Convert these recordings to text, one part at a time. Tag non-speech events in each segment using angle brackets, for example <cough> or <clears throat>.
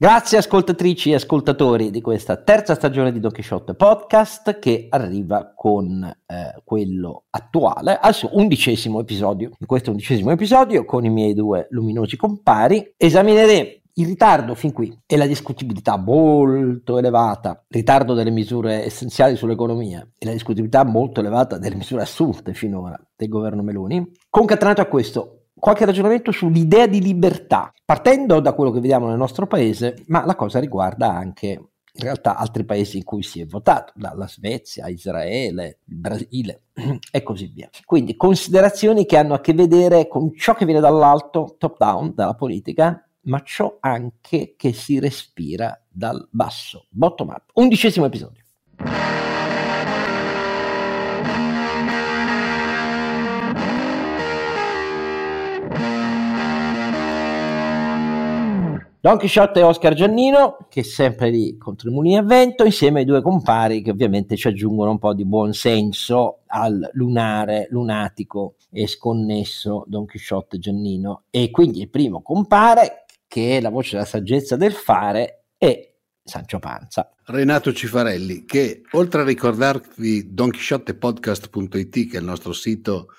Grazie ascoltatrici e ascoltatori di questa terza stagione di Don Quixote Podcast che arriva con eh, quello attuale al suo undicesimo episodio. In questo undicesimo episodio con i miei due luminosi compari esamineremo il ritardo fin qui e la discutibilità molto elevata, ritardo delle misure essenziali sull'economia e la discutibilità molto elevata delle misure assunte finora del governo Meloni, concatenato a questo qualche ragionamento sull'idea di libertà, partendo da quello che vediamo nel nostro paese, ma la cosa riguarda anche in realtà altri paesi in cui si è votato, dalla Svezia Israele, il Brasile <clears throat> e così via. Quindi considerazioni che hanno a che vedere con ciò che viene dall'alto, top down, dalla politica, ma ciò anche che si respira dal basso, bottom up. Undicesimo episodio. Don Chisciotte e Oscar Giannino, che è sempre lì contro i mulini a vento, insieme ai due compari che ovviamente ci aggiungono un po' di buon senso al lunare, lunatico e sconnesso Don Chisciotte Giannino. E quindi il primo compare, che è la voce della saggezza del fare, è Sancio Panza. Renato Cifarelli, che oltre a ricordarvi donchisciottepodcast.it, che è il nostro sito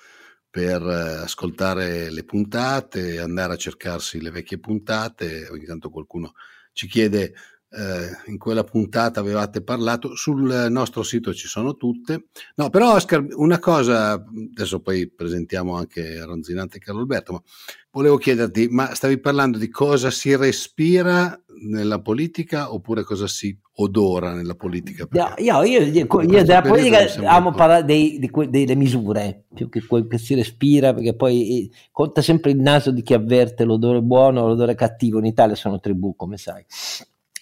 per eh, ascoltare le puntate, andare a cercarsi le vecchie puntate, ogni tanto qualcuno ci chiede eh, in quella puntata avevate parlato, sul nostro sito ci sono tutte. No, però Oscar, una cosa, adesso poi presentiamo anche Ronzinante e Carlo Alberto, ma volevo chiederti, ma stavi parlando di cosa si respira nella politica oppure cosa si odora nella politica? No, io, io, io, io della politica amo parlare dei, di que, delle misure più che quel che si respira perché poi eh, conta sempre il naso di chi avverte l'odore buono o l'odore cattivo in Italia sono tribù come sai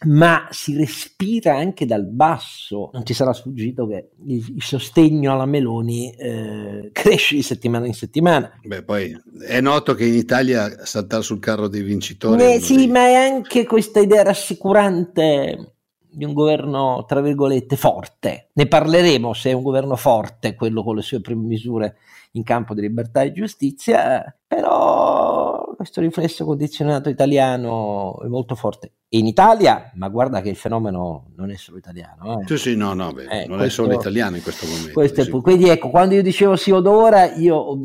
ma si respira anche dal basso. Non ti sarà sfuggito che il, il sostegno alla Meloni eh, <laughs> cresce di settimana in settimana. Beh, poi è noto che in Italia saltare sul carro dei vincitori. Eh, sì, ma è anche questa idea rassicurante di un governo, tra virgolette, forte. Ne parleremo se è un governo forte, quello con le sue prime misure in campo di libertà e giustizia, però questo riflesso condizionato italiano è molto forte. In Italia, ma guarda che il fenomeno non è solo italiano. Eh. Sì, sì, no, no, beh, eh, non questo, è solo italiano in questo momento. Questo sì. è, quindi ecco, quando io dicevo si odora, io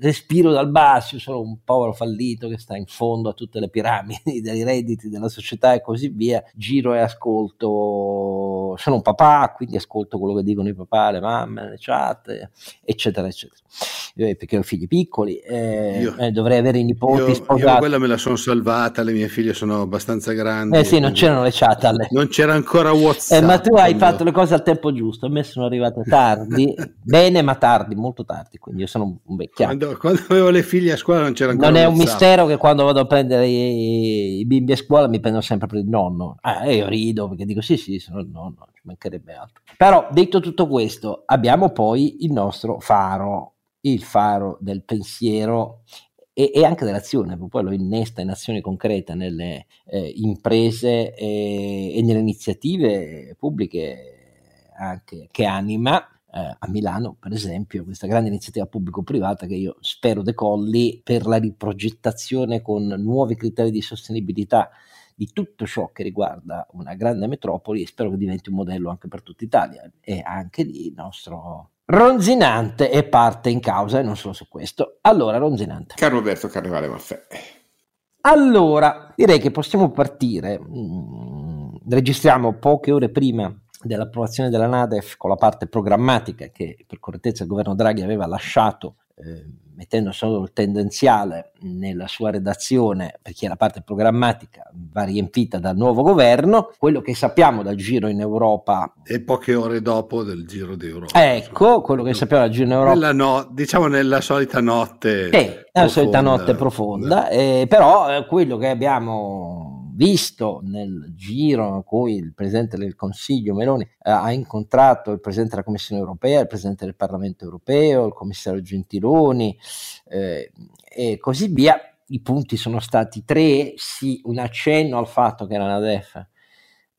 respiro dal basso, sono un povero fallito che sta in fondo a tutte le piramidi <laughs> dei redditi della società e così via, giro e ascolto, sono un papà, quindi ascolto quello che dicono i papà, le mamme, le chat, eccetera, eccetera. Io perché ho figli piccoli, eh, io, eh, dovrei avere i nipoti io, sposati. Io quella me la sono salvata, le mie figlie sono abbastanza grandi. Eh sì, non c'erano le chat alle... Non c'era ancora WhatsApp. Eh, ma tu hai quando... fatto le cose al tempo giusto, a me sono arrivate tardi, <laughs> bene ma tardi, molto tardi, quindi io sono un vecchio quando, <laughs> quando, avevo le figlie a scuola non c'era ancora Non è un mistero che quando vado a prendere i, i bimbi a scuola mi prendono sempre per il nonno. Ah, io rido perché dico sì, sì, sono il nonno, ci mancherebbe altro. Però detto tutto questo, abbiamo poi il nostro faro, il faro del pensiero e, e, anche dell'azione, poi lo innesta in azioni concrete nelle eh, imprese e, e, nelle iniziative pubbliche anche che anima eh, a Milano, per esempio, questa grande iniziativa pubblico-privata che io spero decolli per la riprogettazione con nuovi criteri di sostenibilità di tutto ciò che riguarda una grande metropoli e spero che diventi un modello anche per tutta Italia e anche lì il nostro Ronzinante è parte in causa e non solo su questo. Allora, Ronzinante. Carlo Alberto Carnevale Maffè. Allora, direi che possiamo partire. Mm, registriamo poche ore prima dell'approvazione della Nadef con la parte programmatica che per correttezza il governo Draghi aveva lasciato eh, mettendo solo il tendenziale nella sua redazione perché la parte programmatica va riempita dal nuovo governo, quello che sappiamo dal giro in Europa e poche ore dopo del giro d'Europa. Ecco, quello che sappiamo dal giro in Europa. No, diciamo nella solita notte. Eh, nella solita notte profonda, eh, però eh, quello che abbiamo visto nel giro in cui il Presidente del Consiglio Meloni eh, ha incontrato il Presidente della Commissione europea, il Presidente del Parlamento europeo, il Commissario Gentiloni eh, e così via, i punti sono stati tre, sì, un accenno al fatto che la NADEF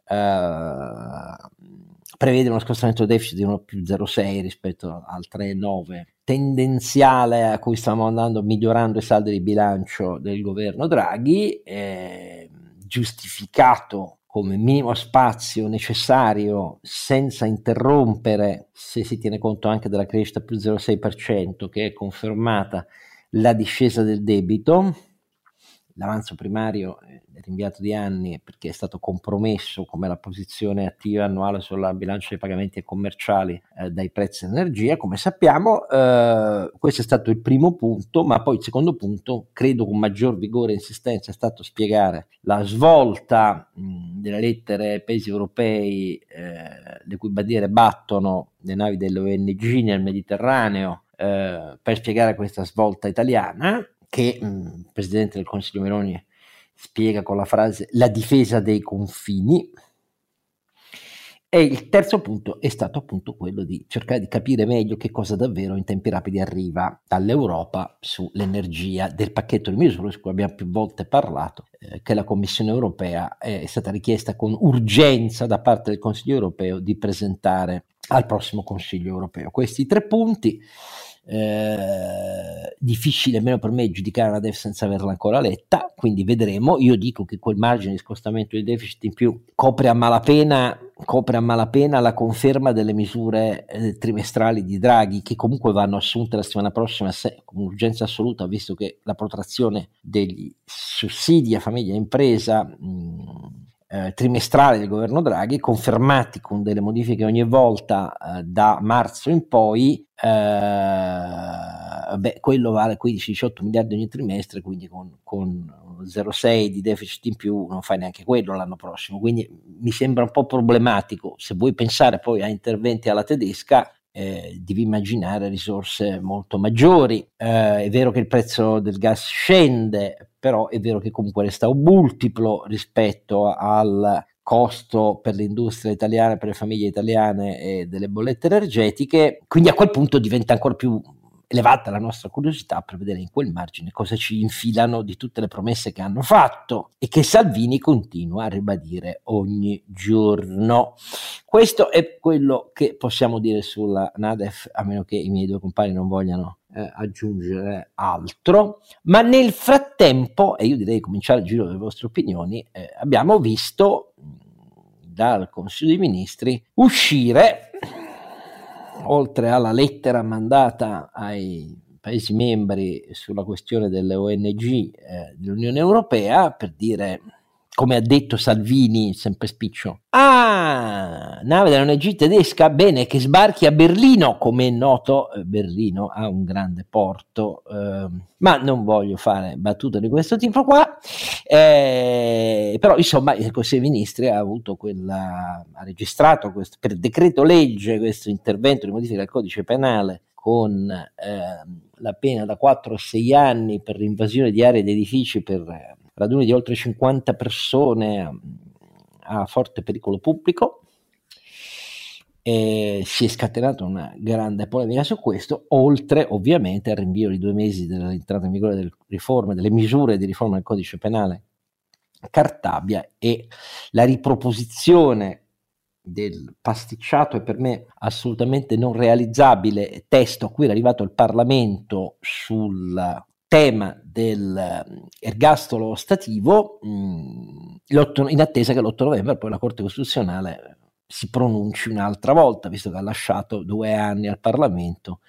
eh, prevede uno scostamento deficit di 1 più 0,6 rispetto al 3,9 tendenziale a cui stiamo andando migliorando i saldi di bilancio del governo Draghi. Eh, giustificato come minimo spazio necessario senza interrompere, se si tiene conto anche della crescita più 0,6% che è confermata, la discesa del debito, l'avanzo primario è rinviato di anni perché è stato compromesso come la posizione attiva annuale sulla bilancia dei pagamenti commerciali eh, dai prezzi dell'energia, come sappiamo eh, questo è stato il primo punto, ma poi il secondo punto, credo con maggior vigore e insistenza, è stato spiegare la svolta mh, delle lettere ai paesi europei eh, le cui bandiere battono le navi delle ONG nel Mediterraneo eh, per spiegare questa svolta italiana che mh, il Presidente del Consiglio Meloni spiega con la frase la difesa dei confini. E il terzo punto è stato appunto quello di cercare di capire meglio che cosa davvero in tempi rapidi arriva dall'Europa sull'energia del pacchetto di misure su cui abbiamo più volte parlato, eh, che la Commissione europea è stata richiesta con urgenza da parte del Consiglio europeo di presentare al prossimo Consiglio europeo. Questi tre punti eh, difficile almeno per me giudicare la DEF senza averla ancora letta, quindi vedremo. Io dico che quel margine di scostamento di deficit in più copre a malapena, copre a malapena la conferma delle misure eh, trimestrali di Draghi, che comunque vanno assunte la settimana prossima se, con urgenza assoluta, visto che la protrazione degli sussidi a famiglia e impresa. Mh, eh, trimestrali del governo Draghi, confermati con delle modifiche ogni volta eh, da marzo in poi, eh, beh, quello vale 15-18 miliardi ogni trimestre, quindi con, con 0,6 di deficit in più non fai neanche quello l'anno prossimo. Quindi mi sembra un po' problematico. Se vuoi pensare poi a interventi alla tedesca, eh, devi immaginare risorse molto maggiori. Eh, è vero che il prezzo del gas scende, però è vero che comunque resta un multiplo rispetto al costo per l'industria italiana, per le famiglie italiane e delle bollette energetiche, quindi a quel punto diventa ancora più elevata la nostra curiosità per vedere in quel margine cosa ci infilano di tutte le promesse che hanno fatto e che Salvini continua a ribadire ogni giorno. Questo è quello che possiamo dire sulla Nadef, a meno che i miei due compagni non vogliano eh, aggiungere altro. Ma nel frattempo, e io direi cominciare il giro delle vostre opinioni, eh, abbiamo visto dal Consiglio dei Ministri uscire oltre alla lettera mandata ai Paesi membri sulla questione delle ONG eh, dell'Unione Europea per dire come ha detto Salvini, sempre spiccio. Ah, nave dell'ONG tedesca, bene, che sbarchi a Berlino, come è noto, eh, Berlino ha un grande porto, eh, ma non voglio fare battute di questo tipo qua, eh, però insomma il Consiglio dei Ministri ha quella, ha registrato questo, per decreto legge questo intervento di modifica del codice penale con ehm, la pena da 4 a 6 anni per l'invasione di aree ed edifici per raduni di oltre 50 persone a forte pericolo pubblico. E si è scatenata una grande polemica su questo, oltre ovviamente al rinvio di due mesi dell'entrata in vigore delle riforme, delle misure di riforma del codice penale Cartabia e la riproposizione del pasticciato e per me assolutamente non realizzabile testo a cui è arrivato il Parlamento sul tema dell'ergastolo mm, stativo mh, mm, in attesa che l'8 novembre poi la Corte Costituzionale si pronunci un'altra volta, visto che ha lasciato due anni al Parlamento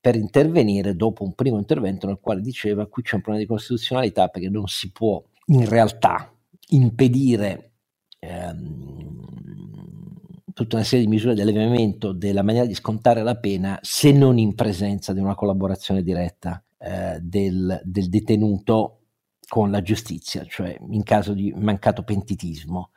per intervenire dopo un primo intervento nel quale diceva qui c'è un problema di costituzionalità perché non si può in realtà impedire ehm, tutta una serie di misure di alleviamento della maniera di scontare la pena se non in presenza di una collaborazione diretta eh, del, del detenuto con la giustizia, cioè in caso di mancato pentitismo.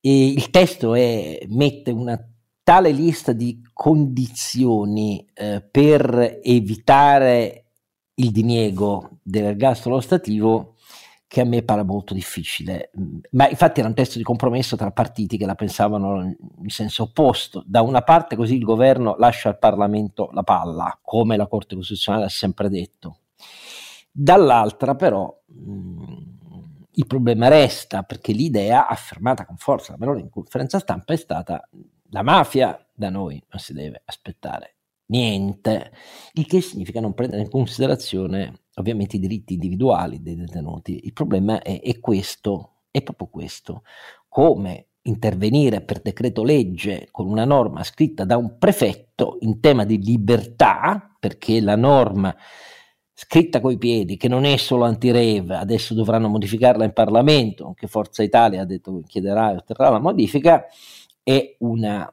E il testo è, mette una tale lista di condizioni eh, per evitare il diniego dell'ergastolo stativo che a me pare molto difficile. Ma infatti era un testo di compromesso tra partiti che la pensavano in senso opposto. Da una parte così il governo lascia al Parlamento la palla, come la Corte Costituzionale ha sempre detto. Dall'altra però mh, il problema resta perché l'idea affermata con forza la Meloni in conferenza stampa è stata la mafia da noi non si deve aspettare niente, il che significa non prendere in considerazione ovviamente i diritti individuali dei detenuti. Il problema è, è questo, è proprio questo, come intervenire per decreto legge con una norma scritta da un prefetto in tema di libertà, perché la norma scritta coi piedi, che non è solo anti-rave, adesso dovranno modificarla in Parlamento, che Forza Italia ha detto che chiederà e otterrà la modifica, è un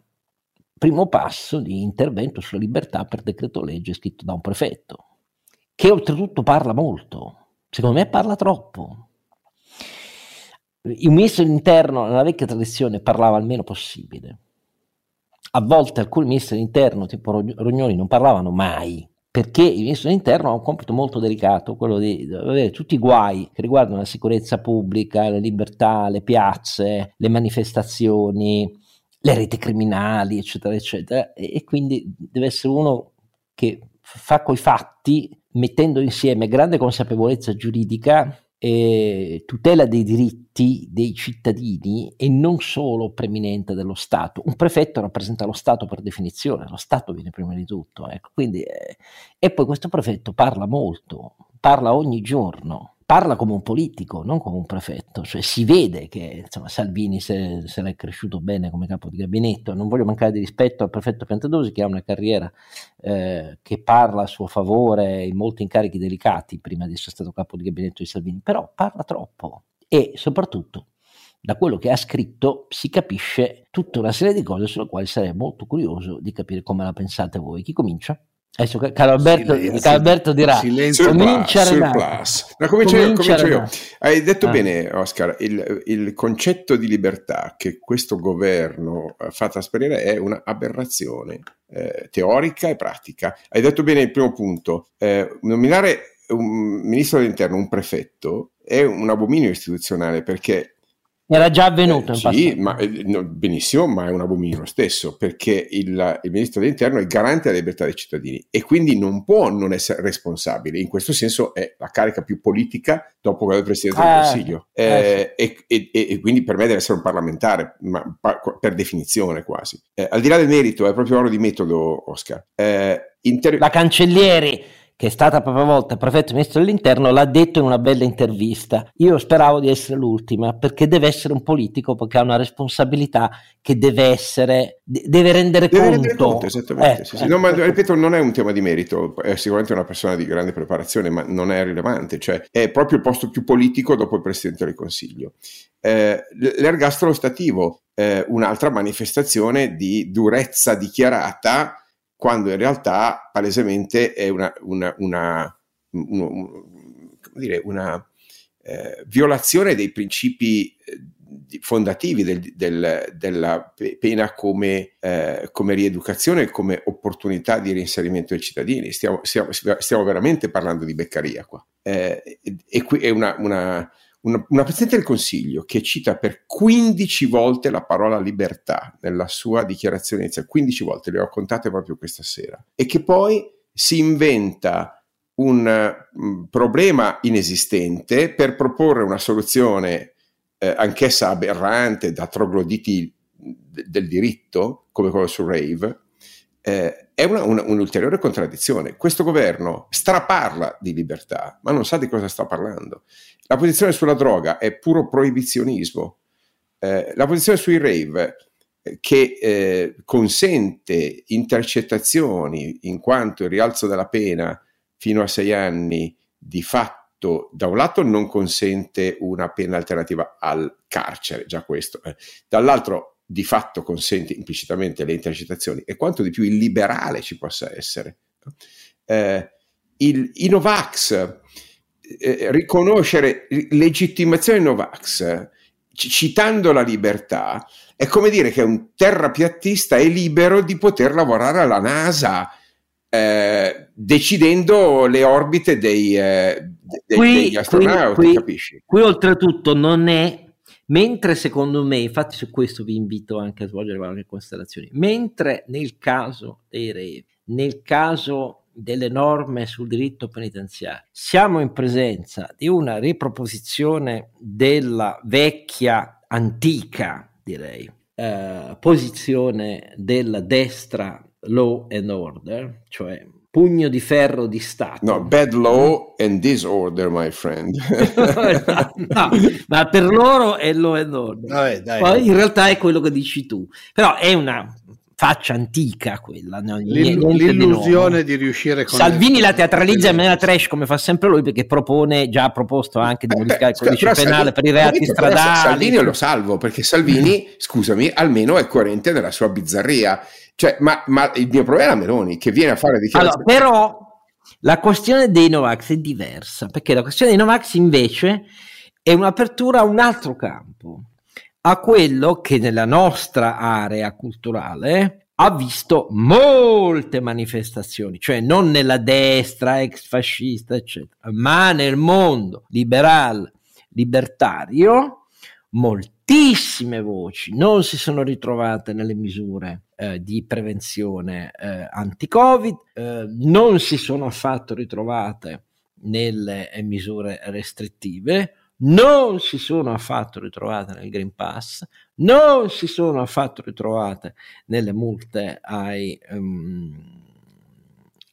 primo passo di intervento sulla libertà per decreto legge scritto da un prefetto, che oltretutto parla molto, secondo me parla troppo. Il ministro dell'interno, nella vecchia tradizione, parlava il meno possibile. A volte alcuni ministri dell'interno, tipo Rognoni, non parlavano mai, perché il ministro dell'interno ha un compito molto delicato, quello di avere tutti i guai che riguardano la sicurezza pubblica, le libertà, le piazze, le manifestazioni, le reti criminali, eccetera, eccetera, e, e quindi deve essere uno che fa coi fatti, mettendo insieme grande consapevolezza giuridica e tutela dei diritti dei cittadini e non solo preminente dello Stato. Un prefetto rappresenta lo Stato per definizione, lo Stato viene prima di tutto. Ecco. Quindi, eh, e poi questo prefetto parla molto, parla ogni giorno parla come un politico, non come un prefetto, cioè si vede che insomma, Salvini se, se l'è cresciuto bene come capo di gabinetto, non voglio mancare di rispetto al prefetto Piantadosi che ha una carriera eh, che parla a suo favore in molti incarichi delicati prima di essere stato capo di gabinetto di Salvini, però parla troppo e soprattutto da quello che ha scritto si capisce tutta una serie di cose sulle quali sarei molto curioso di capire come la pensate voi. Chi comincia? Adesso Carlo Alberto, Carlo Alberto dirà silenzio, comincia surplus. No, comincio, io, comincio io. Hai detto ah. bene Oscar, il, il, concetto di libertà che questo governo fa trasparire è un'aberrazione eh, teorica e pratica. Hai detto bene il primo punto, eh, nominare un ministro dell'interno, un prefetto, è un abominio istituzionale perché era già avvenuto eh, sì, ma, eh, no, benissimo, ma è un abominio stesso, perché il, il, ministro dell'interno è garante della libertà dei cittadini e quindi non può non essere responsabile. In questo senso è la carica più politica dopo quella del Presidente del eh, Consiglio. Eh, eh, e, e, e, quindi per me deve essere un parlamentare, ma, per definizione quasi. Eh, al di là del merito, è proprio oro di metodo, Oscar. Inter- la Cancellieri che è stata a propria volta prefetto ministro dell'interno, l'ha detto in una bella intervista. Io speravo di essere l'ultima, perché deve essere un politico, perché ha una responsabilità che deve essere, deve rendere deve conto. Rendere conto esattamente. Eh, sì, sì. No, ma ripeto, non è un tema di merito, è sicuramente una persona di grande preparazione, ma non è rilevante, cioè è proprio il posto più politico dopo il Presidente del Consiglio. Eh, l'ergastolo stativo, eh, un'altra manifestazione di durezza dichiarata quando in realtà palesemente è una, una, una, una, una eh, violazione dei principi eh, fondativi del, del, della pena come, eh, come rieducazione e come opportunità di reinserimento dei cittadini. Stiamo, stiamo, stiamo veramente parlando di beccaria qua. Eh, e qui è una, una, una, una, Presidente del Consiglio che cita per 15 volte la parola libertà nella sua dichiarazione iniziale, 15 volte, le ho contate proprio questa sera, e che poi si inventa un um, problema inesistente per proporre una soluzione eh, anch'essa aberrante da trogloditi d- del diritto, come quello su Rave, eh, è una, una, un'ulteriore contraddizione. Questo governo straparla di libertà, ma non sa di cosa sta parlando. La posizione sulla droga è puro proibizionismo. Eh, la posizione sui rave eh, che eh, consente intercettazioni in quanto il rialzo della pena fino a sei anni di fatto da un lato non consente una pena alternativa al carcere, già questo, eh. dall'altro di fatto consente implicitamente le intercettazioni e quanto di più illiberale ci possa essere. Eh, il, I Novax, eh, riconoscere legittimazione Novax c- citando la libertà è come dire che un terrapiattista è libero di poter lavorare alla NASA eh, decidendo le orbite dei, eh, dei, qui, degli astronauti, qui, capisci? Qui oltretutto non è Mentre secondo me, infatti su questo vi invito anche a svolgere qualche considerazione, mentre nel caso dei rave, nel caso delle norme sul diritto penitenziario, siamo in presenza di una riproposizione della vecchia, antica direi, eh, posizione della destra law and order, cioè pugno di ferro di Stato. No, bad law and disorder, my friend. <laughs> no, ma per loro è law and order. Vabbè, dai, Poi in realtà è quello che dici tu. Però è una faccia antica quella. No? L'illusione di, di, riuscire con Salvini la teatralizza in maniera trash come fa sempre lui perché propone, già ha proposto anche di modificare il codice penale Salvini, per i reati stradali. Salvini lo salvo perché Salvini, scusami, almeno è coerente nella sua bizzarria. Cioè, ma, ma, il mio problema è Meloni che viene a fare dichiarazioni. Allora, però la questione dei Novax è diversa perché la questione dei Novax invece è un'apertura a un altro campo a quello che nella nostra area culturale ha visto molte manifestazioni, cioè non nella destra ex fascista, eccetera, ma nel mondo liberale, libertario, moltissime voci non si sono ritrovate nelle misure eh, di prevenzione eh, anti-Covid, eh, non si sono affatto ritrovate nelle misure restrittive, non si sono affatto ritrovate nel Green Pass, non si sono affatto ritrovate nelle multe ai, um,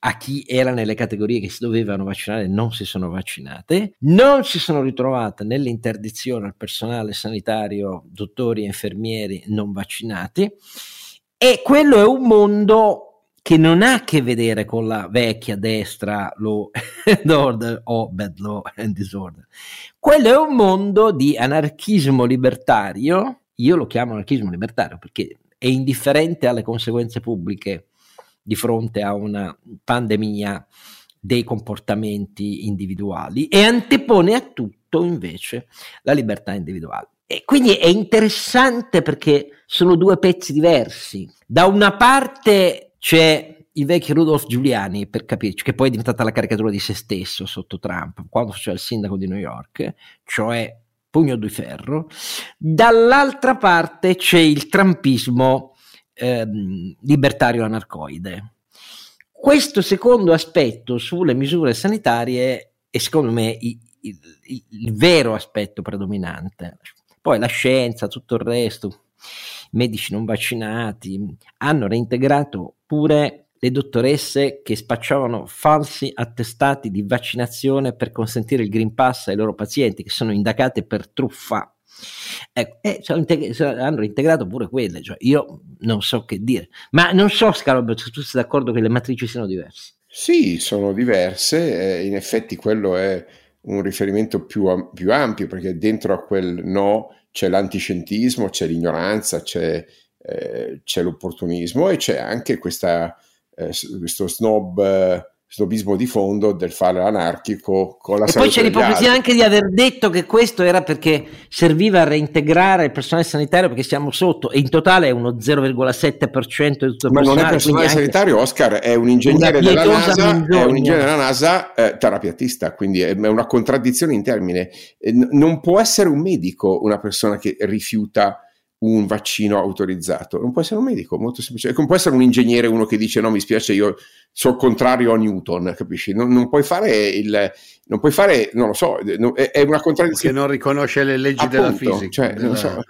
a chi era nelle categorie che si dovevano vaccinare e non si sono vaccinate, non si sono ritrovate nell'interdizione al personale sanitario, dottori e infermieri non vaccinati. E quello è un mondo che non ha a che vedere con la vecchia destra law <laughs> and order o bad law and disorder. Quello è un mondo di anarchismo libertario, io lo chiamo anarchismo libertario perché è indifferente alle conseguenze pubbliche di fronte a una pandemia dei comportamenti individuali e antepone a tutto invece la libertà individuale. E quindi è interessante perché sono due pezzi diversi. Da una parte c'è il vecchio Rudolf Giuliani, per capirci, che poi è diventata la caricatura di se stesso sotto Trump, quando faceva il sindaco di New York, cioè pugno di ferro. Dall'altra parte c'è il trampismo ehm, libertario anarcoide. Questo secondo aspetto sulle misure sanitarie è secondo me il, il, il vero aspetto predominante. Poi la scienza, tutto il resto, medici non vaccinati, hanno reintegrato pure le dottoresse che spacciavano falsi attestati di vaccinazione per consentire il Green Pass ai loro pazienti che sono indagate per truffa. Ecco, eh, hanno reintegrato pure quelle, cioè io non so che dire, ma non so Scalabro se tu sei d'accordo che le matrici siano diverse. Sì, sono diverse, eh, in effetti quello è un riferimento più, più ampio perché dentro a quel no c'è l'antiscientismo, c'è l'ignoranza, c'è, eh, c'è l'opportunismo e c'è anche questa, eh, questo snob, snobismo di fondo del fare l'anarchico con la e poi c'è l'ipocrisia anche di aver detto che questo era perché serviva a reintegrare il personale sanitario perché siamo sotto e in totale è uno 0,7% di tutto il ma non è personale sanitario Oscar è un ingegnere della NASA è un ingegnere della NASA eh, terapiatista quindi è una contraddizione in termini non può essere un medico una persona che rifiuta un vaccino autorizzato. Non può essere un medico, molto semplice. Non può essere un ingegnere, uno che dice no, mi spiace, io sono contrario a Newton, capisci? Non, non, puoi fare il... Non puoi fare, non lo so, è, una contraddizione. Che non riconosce le leggi Appunto, della fisica. Cioè, della, so.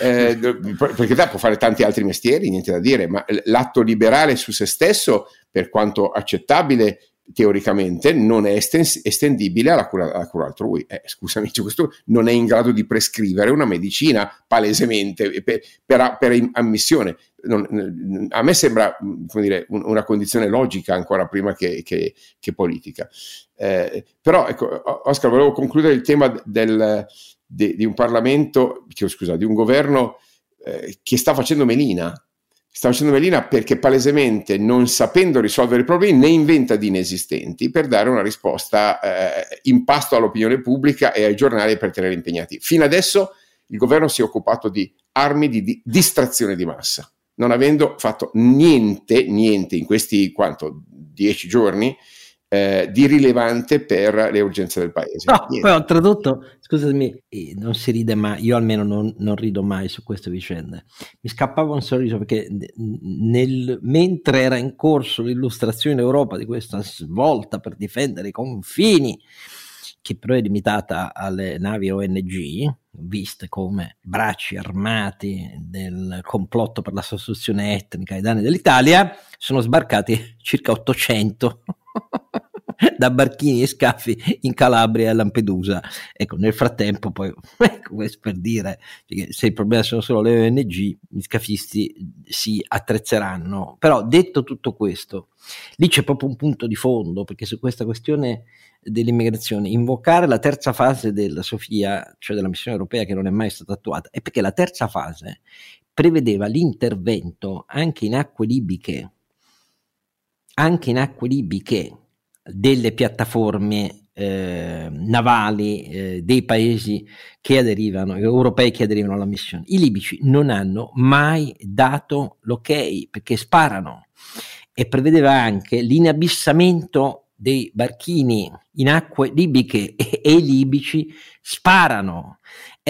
eh, perché te può fare tanti altri mestieri, niente da dire, ma l'atto liberale su se stesso, per quanto accettabile, teoricamente non è estens- estendibile alla cura, alla cura altrui. Eh, scusami, <laughs> cioè questo non è in grado di prescrivere una medicina palesemente per, per, per ammissione. Non, a me sembra dire, una condizione logica ancora prima che, che, che politica. Eh, però, ecco, Oscar, volevo concludere il tema del, de, di un Parlamento, scusa, di un governo eh, che sta facendo melina sta facendo Melina perché palesemente non sapendo risolvere i problemi ne inventa di inesistenti per dare una risposta eh, in pasto all'opinione pubblica e ai giornali per tenere impegnati. Fino adesso il governo si è occupato di armi di, di distrazione di massa, non avendo fatto niente, niente in questi quanto, dieci giorni eh, di rilevante per le urgenze del paese. No, poi ho tradotto, scusami, non si ride mai, io almeno non, non, rido mai su queste vicende. Mi scappava un sorriso perché nel, mentre era in corso l'illustrazione in Europa di questa svolta per difendere i confini che però è limitata alle navi ONG, viste come bracci armati del complotto per la sostituzione etnica ai danni dell'Italia, sono sbarcati circa 800 <laughs> <laughs> da barchini e scafi in Calabria e Lampedusa. Ecco, nel frattempo, poi, <laughs> ecco, questo per dire se il problema sono solo le ONG, gli scafisti si attrezzeranno. Però detto tutto questo, lì c'è proprio un punto di fondo, perché su questa questione dell'immigrazione, invocare la terza fase della Sofia, cioè della missione europea che non è mai stata attuata, è perché la terza fase prevedeva l'intervento anche in acque libiche, anche in acque libiche delle piattaforme eh, navali eh, dei paesi che aderivano, europei che aderivano alla missione. I libici non hanno mai dato l'ok perché sparano e prevedeva anche l'inabissamento dei barchini in acque libiche e, <laughs> e, i libici sparano.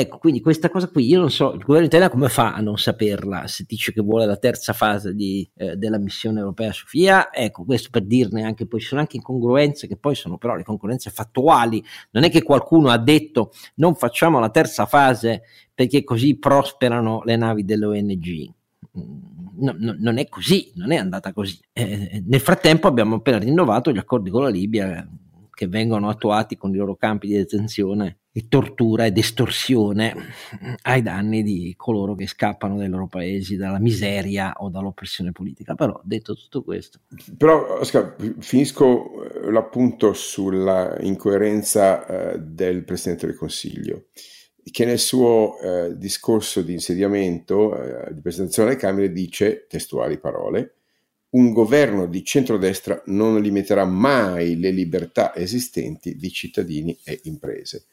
Ecco, quindi questa cosa qui, io non so, il governo italiano come fa a non saperla se dice che vuole la terza fase di, eh, della missione europea Sofia? Ecco, questo per dirne anche, poi ci sono anche incongruenze che poi sono però le congruenze fattuali, non è che qualcuno ha detto non facciamo la terza fase perché così prosperano le navi delle ONG no, no, non è così, non è andata così. Eh, nel frattempo abbiamo appena rinnovato gli accordi con la Libia che vengono attuati con i loro campi di detenzione e tortura ed estorsione ai danni di coloro che scappano dai loro paesi dalla miseria o dall'oppressione politica. Però detto tutto questo. Però Oscar, finisco eh, l'appunto sulla incoerenza eh, del Presidente del Consiglio che nel suo eh, discorso di insediamento, eh, di presentazione alle Camere, dice, testuali parole, un governo di centrodestra non limiterà mai le libertà esistenti di cittadini e imprese.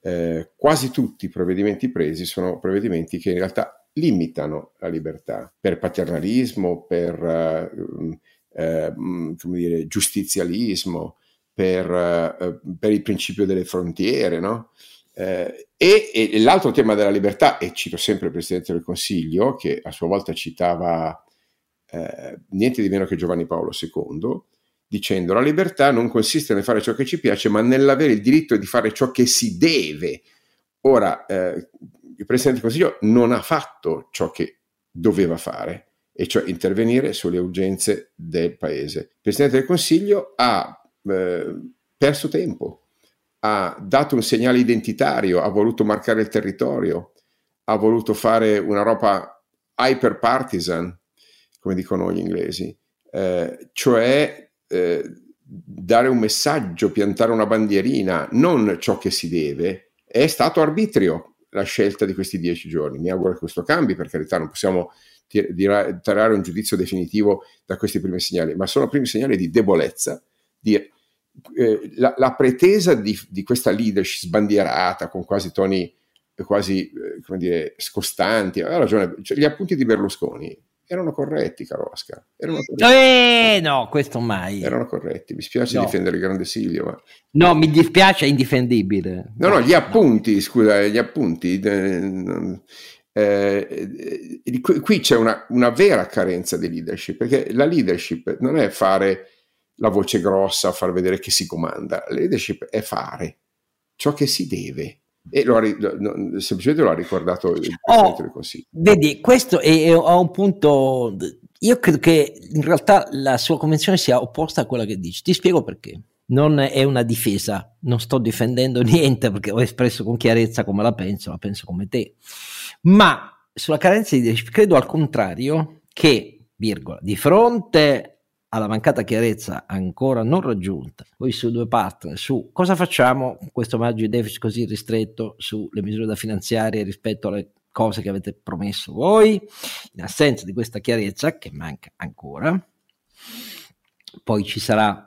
Eh, quasi tutti i provvedimenti presi sono provvedimenti che in realtà limitano la libertà per paternalismo, per eh, eh, mm, dire, giustizialismo, per, eh, per, il principio delle frontiere, no? Eh, e, e, l'altro tema della libertà, e cito sempre il Presidente del Consiglio, che a sua volta citava eh, niente di meno che Giovanni Paolo II, dicendo la libertà non consiste nel fare ciò che ci piace, ma nell'avere il diritto di fare ciò che si deve. Ora, eh, il Presidente del Consiglio non ha fatto ciò che doveva fare, e cioè intervenire sulle urgenze del Paese. Il Presidente del Consiglio ha eh, perso tempo ha dato un segnale identitario, ha voluto marcare il territorio, ha voluto fare una roba hyper partisan, come dicono gli inglesi, eh, cioè eh, dare un messaggio, piantare una bandierina, non ciò che si deve. È stato arbitrio la scelta di questi dieci giorni. Mi auguro che questo cambi, per carità, non possiamo tirare un giudizio definitivo da questi primi segnali, ma sono primi segnali di debolezza, di eh, la, la, pretesa di, di, questa leadership sbandierata con quasi toni quasi eh, come dire, scostanti, ha ragione, cioè, gli appunti di Berlusconi erano corretti, caro Oscar. Erano corretti. Eh, no, questo mai. Erano corretti. Mi spiace no. difendere il grande Silvio, ma... No, mi dispiace, è indifendibile. No, no, gli appunti, no. scusa, gli appunti... Eh, eh, eh qui c'è una, una, vera carenza di leadership, perché la leadership non è fare la voce grossa, far vedere che si comanda. La leadership è fare ciò che si deve. E lo ha, no, semplicemente lo ha ricordato il Presidente oh, del Consiglio. Vedi, questo è, è, è, un punto. Io credo che in realtà la sua convenzione sia opposta a quella che dici. Ti spiego perché. Non è una difesa, non sto difendendo <laughs> niente perché ho espresso con chiarezza come la penso, la penso come te. Ma sulla carenza di leadership, credo al contrario che, virgola, di fronte alla mancata chiarezza ancora non raggiunta, voi su due partner, su cosa facciamo con questo margine di deficit così ristretto sulle misure da finanziare rispetto alle cose che avete promesso voi, in assenza di questa chiarezza che manca ancora. Poi ci sarà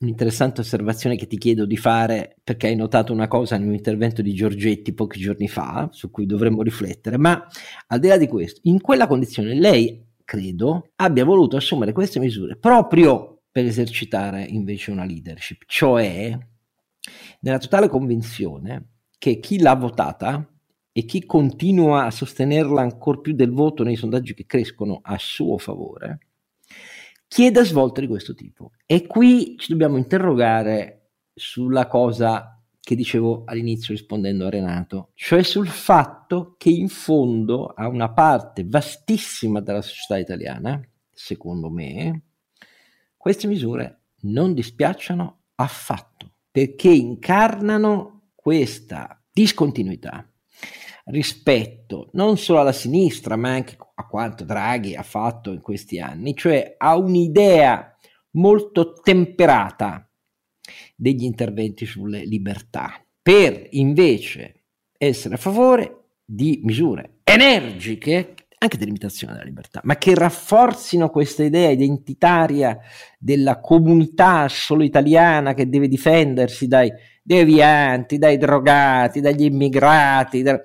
un'interessante osservazione che ti chiedo di fare perché hai notato una cosa in un intervento di Giorgetti pochi giorni fa su cui dovremmo riflettere, ma al di là di questo, in quella condizione lei credo, abbia voluto assumere queste misure proprio per esercitare invece una leadership, cioè nella totale convinzione che chi l'ha votata e chi continua a sostenerla ancora più del voto nei sondaggi che crescono a suo favore, chieda svolte di questo tipo. E qui ci dobbiamo interrogare sulla cosa che dicevo all'inizio rispondendo a Renato, cioè sul fatto che in fondo a una parte vastissima della società italiana, secondo me, queste misure non dispiacciono affatto, perché incarnano questa discontinuità rispetto non solo alla sinistra, ma anche a quanto Draghi ha fatto in questi anni, cioè a un'idea molto temperata degli interventi sulle libertà, per invece essere a favore di misure energiche anche di limitazione della libertà, ma che rafforzino questa idea identitaria della comunità solo italiana che deve difendersi dai devianti, dai drogati, dagli immigrati. Da...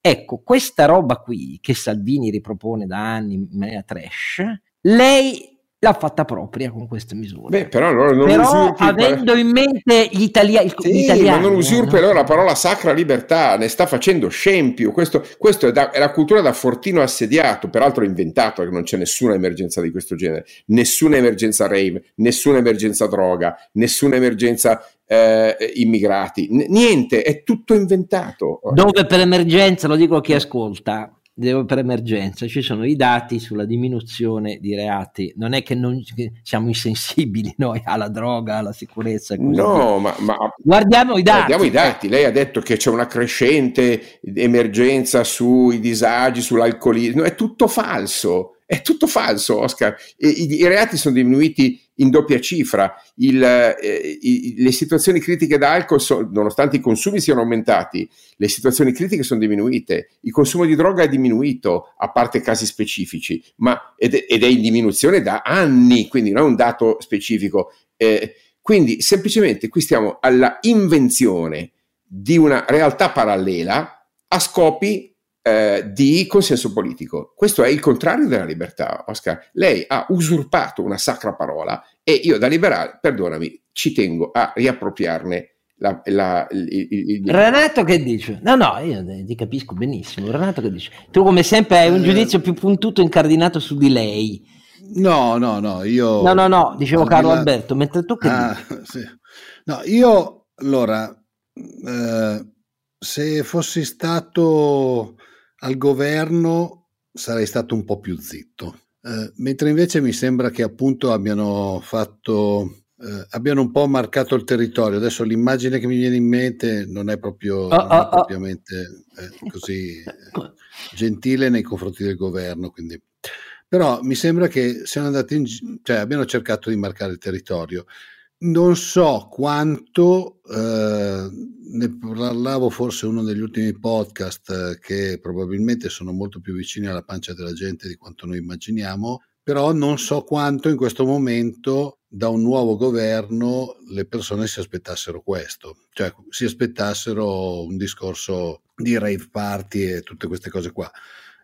Ecco, questa roba qui che Salvini ripropone da anni in maniera trash, lei l'ha fatta propria con queste misure. Beh, però, allora però avendo in mente gli, italia- sì, gli italiani. Ma non usurpa no? la parola sacra libertà, ne sta facendo scempio. Questo, questo è, da, è, la cultura da fortino assediato, peraltro inventato, perché non c'è nessuna emergenza di questo genere. Nessuna emergenza rave, nessuna emergenza droga, nessuna emergenza eh, immigrati. N- niente, è tutto inventato. Dove per emergenza, lo dico a chi ascolta, per emergenza ci sono i dati sulla diminuzione di reati. Non è che, non, che siamo insensibili <laughs> noi alla droga, alla sicurezza. No, ma, ma, guardiamo i dati. Guardiamo i dati. Lei ha detto che c'è una crescente emergenza sui disagi, sull'alcolismo. È tutto falso. È tutto falso, Oscar. I, i reati sono diminuiti in doppia cifra. Il, eh, i, le situazioni critiche da alcol, so, nonostante i consumi siano aumentati, le situazioni critiche sono diminuite. Il consumo di droga è diminuito, a parte casi specifici, ma, ed, ed è in diminuzione da anni, quindi non è un dato specifico. Eh, quindi semplicemente qui stiamo alla invenzione di una realtà parallela a scopi eh, di consenso politico. Questo è il contrario della libertà, Oscar. Lei ha usurpato una sacra parola e io da liberale, perdonami, ci tengo a riappropriarne la, la, il, il, il... Renato che dice? No, no, io ti capisco benissimo. Renato che dice? Tu come sempre hai un eh. giudizio più puntuto incardinato su di lei. No, no, no, io... No, no, no, dicevo Carlo là... Alberto, mentre tu che ah, sì. No, io, allora, eh, se fossi stato al governo sarei stato un po' più zitto, eh, mentre invece mi sembra che appunto abbiano fatto eh, abbiano un po' marcato il territorio. Adesso l'immagine che mi viene in mente non è proprio oh, non è oh, oh. propriamente eh, così eh, gentile nei confronti del governo, quindi. però mi sembra che siano andati in, cioè abbiano cercato di marcare il territorio. Non so quanto, eh, ne parlavo forse uno degli ultimi podcast eh, che probabilmente sono molto più vicini alla pancia della gente di quanto noi immaginiamo, però non so quanto in questo momento da un nuovo governo le persone si aspettassero questo, cioè si aspettassero un discorso di rave party e tutte queste cose qua.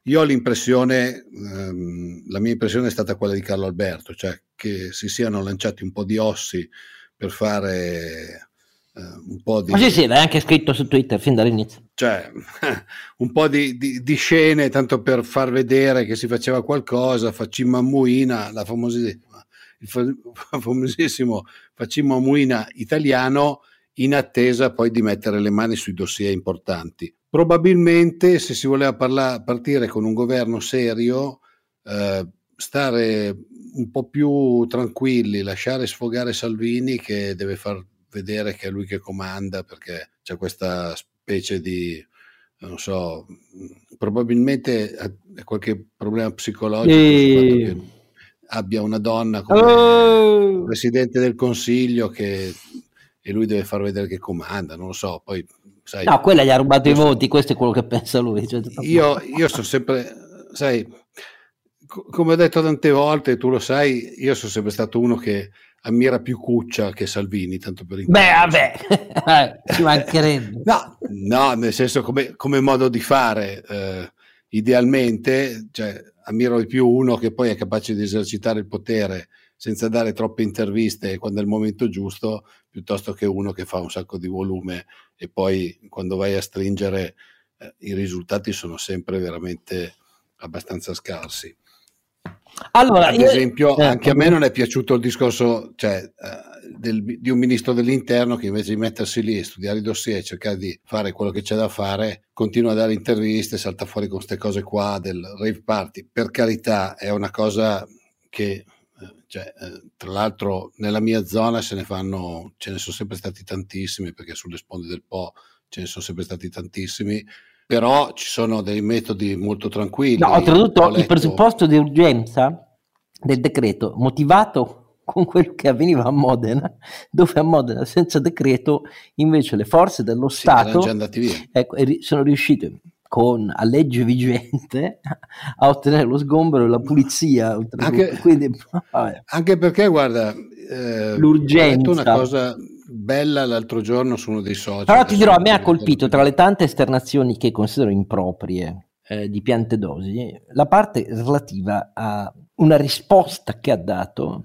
Io ho l'impressione, ehm, la mia impressione è stata quella di Carlo Alberto, cioè che si siano lanciati un po' di ossi per fare eh, un po' di... Ma sì, sì, l'hai anche scritto su Twitter fin dall'inizio. Cioè, <laughs> un po' di, di, di, scene, tanto per far vedere che si faceva qualcosa, facimmo Muina, la famosissima, il <laughs> famosissimo facimmo Muina italiano, in attesa poi di mettere le mani sui dossier importanti. Probabilmente se si voleva parla- partire con un governo serio, eh, stare un po' più tranquilli, lasciare sfogare Salvini che deve far vedere che è lui che comanda perché c'è questa specie di non so, probabilmente ha qualche problema psicologico e... abbia una donna come oh! presidente del consiglio che e lui deve far vedere che comanda, non lo so, poi sai, No, quella gli ha rubato i voti, questo è quello che pensa lui. Cioè, io, io sono sempre, sai, co- come ho detto tante volte, tu lo sai, io sono sempre stato uno che ammira più Cuccia che Salvini, tanto per Beh, vabbè, ci mancherebbe. no, no, nel senso come, come modo di fare, eh, idealmente, cioè, ammiro di più uno che poi è capace di esercitare il potere senza dare troppe interviste quando è il momento giusto, piuttosto che uno che fa un sacco di volume e poi quando vai a stringere eh, i risultati sono sempre veramente abbastanza scarsi. Allora, Ad esempio, io... anche a me non è piaciuto il discorso cioè, uh, del, di un ministro dell'interno che invece di mettersi lì e studiare i dossier e cercare di fare quello che c'è da fare, continua a dare interviste, salta fuori con queste cose qua del rave party. Per carità, è una cosa che eh, cioè, eh, tra l'altro nella mia zona se ne fanno, ce ne sono sempre stati tantissimi perché sulle sponde del Po ce ne sono sempre stati tantissimi però ci sono dei metodi molto tranquilli. No, oltretutto letto... il presupposto di urgenza del decreto motivato con quello che avveniva a Modena, dove a Modena senza decreto invece le forze dello sì, Stato ecco, sono riuscite con a legge vigente a ottenere lo sgombero e la pulizia. Anche, Quindi, anche perché, guarda, eh, l'urgenza. Ho una cosa bella l'altro giorno su uno dei social. Però ti dirò, a me ha colpito tra le tante esternazioni che considero improprie eh, di piante dosi, la parte relativa a una risposta che ha dato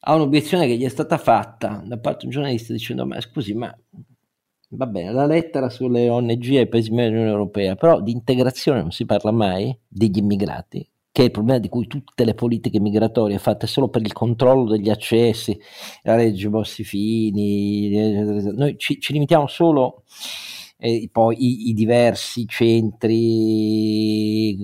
a un'obiezione che gli è stata fatta da parte di un giornalista dicendo ma scusi ma va bene la lettera sulle ONG e i paesi dell'Unione Europea però di integrazione non si parla mai degli immigrati che è il problema di cui tutte le politiche migratorie fatte solo per il controllo degli accessi, la legge Bossi-Fini, noi ci, ci limitiamo solo e poi i, i, diversi centri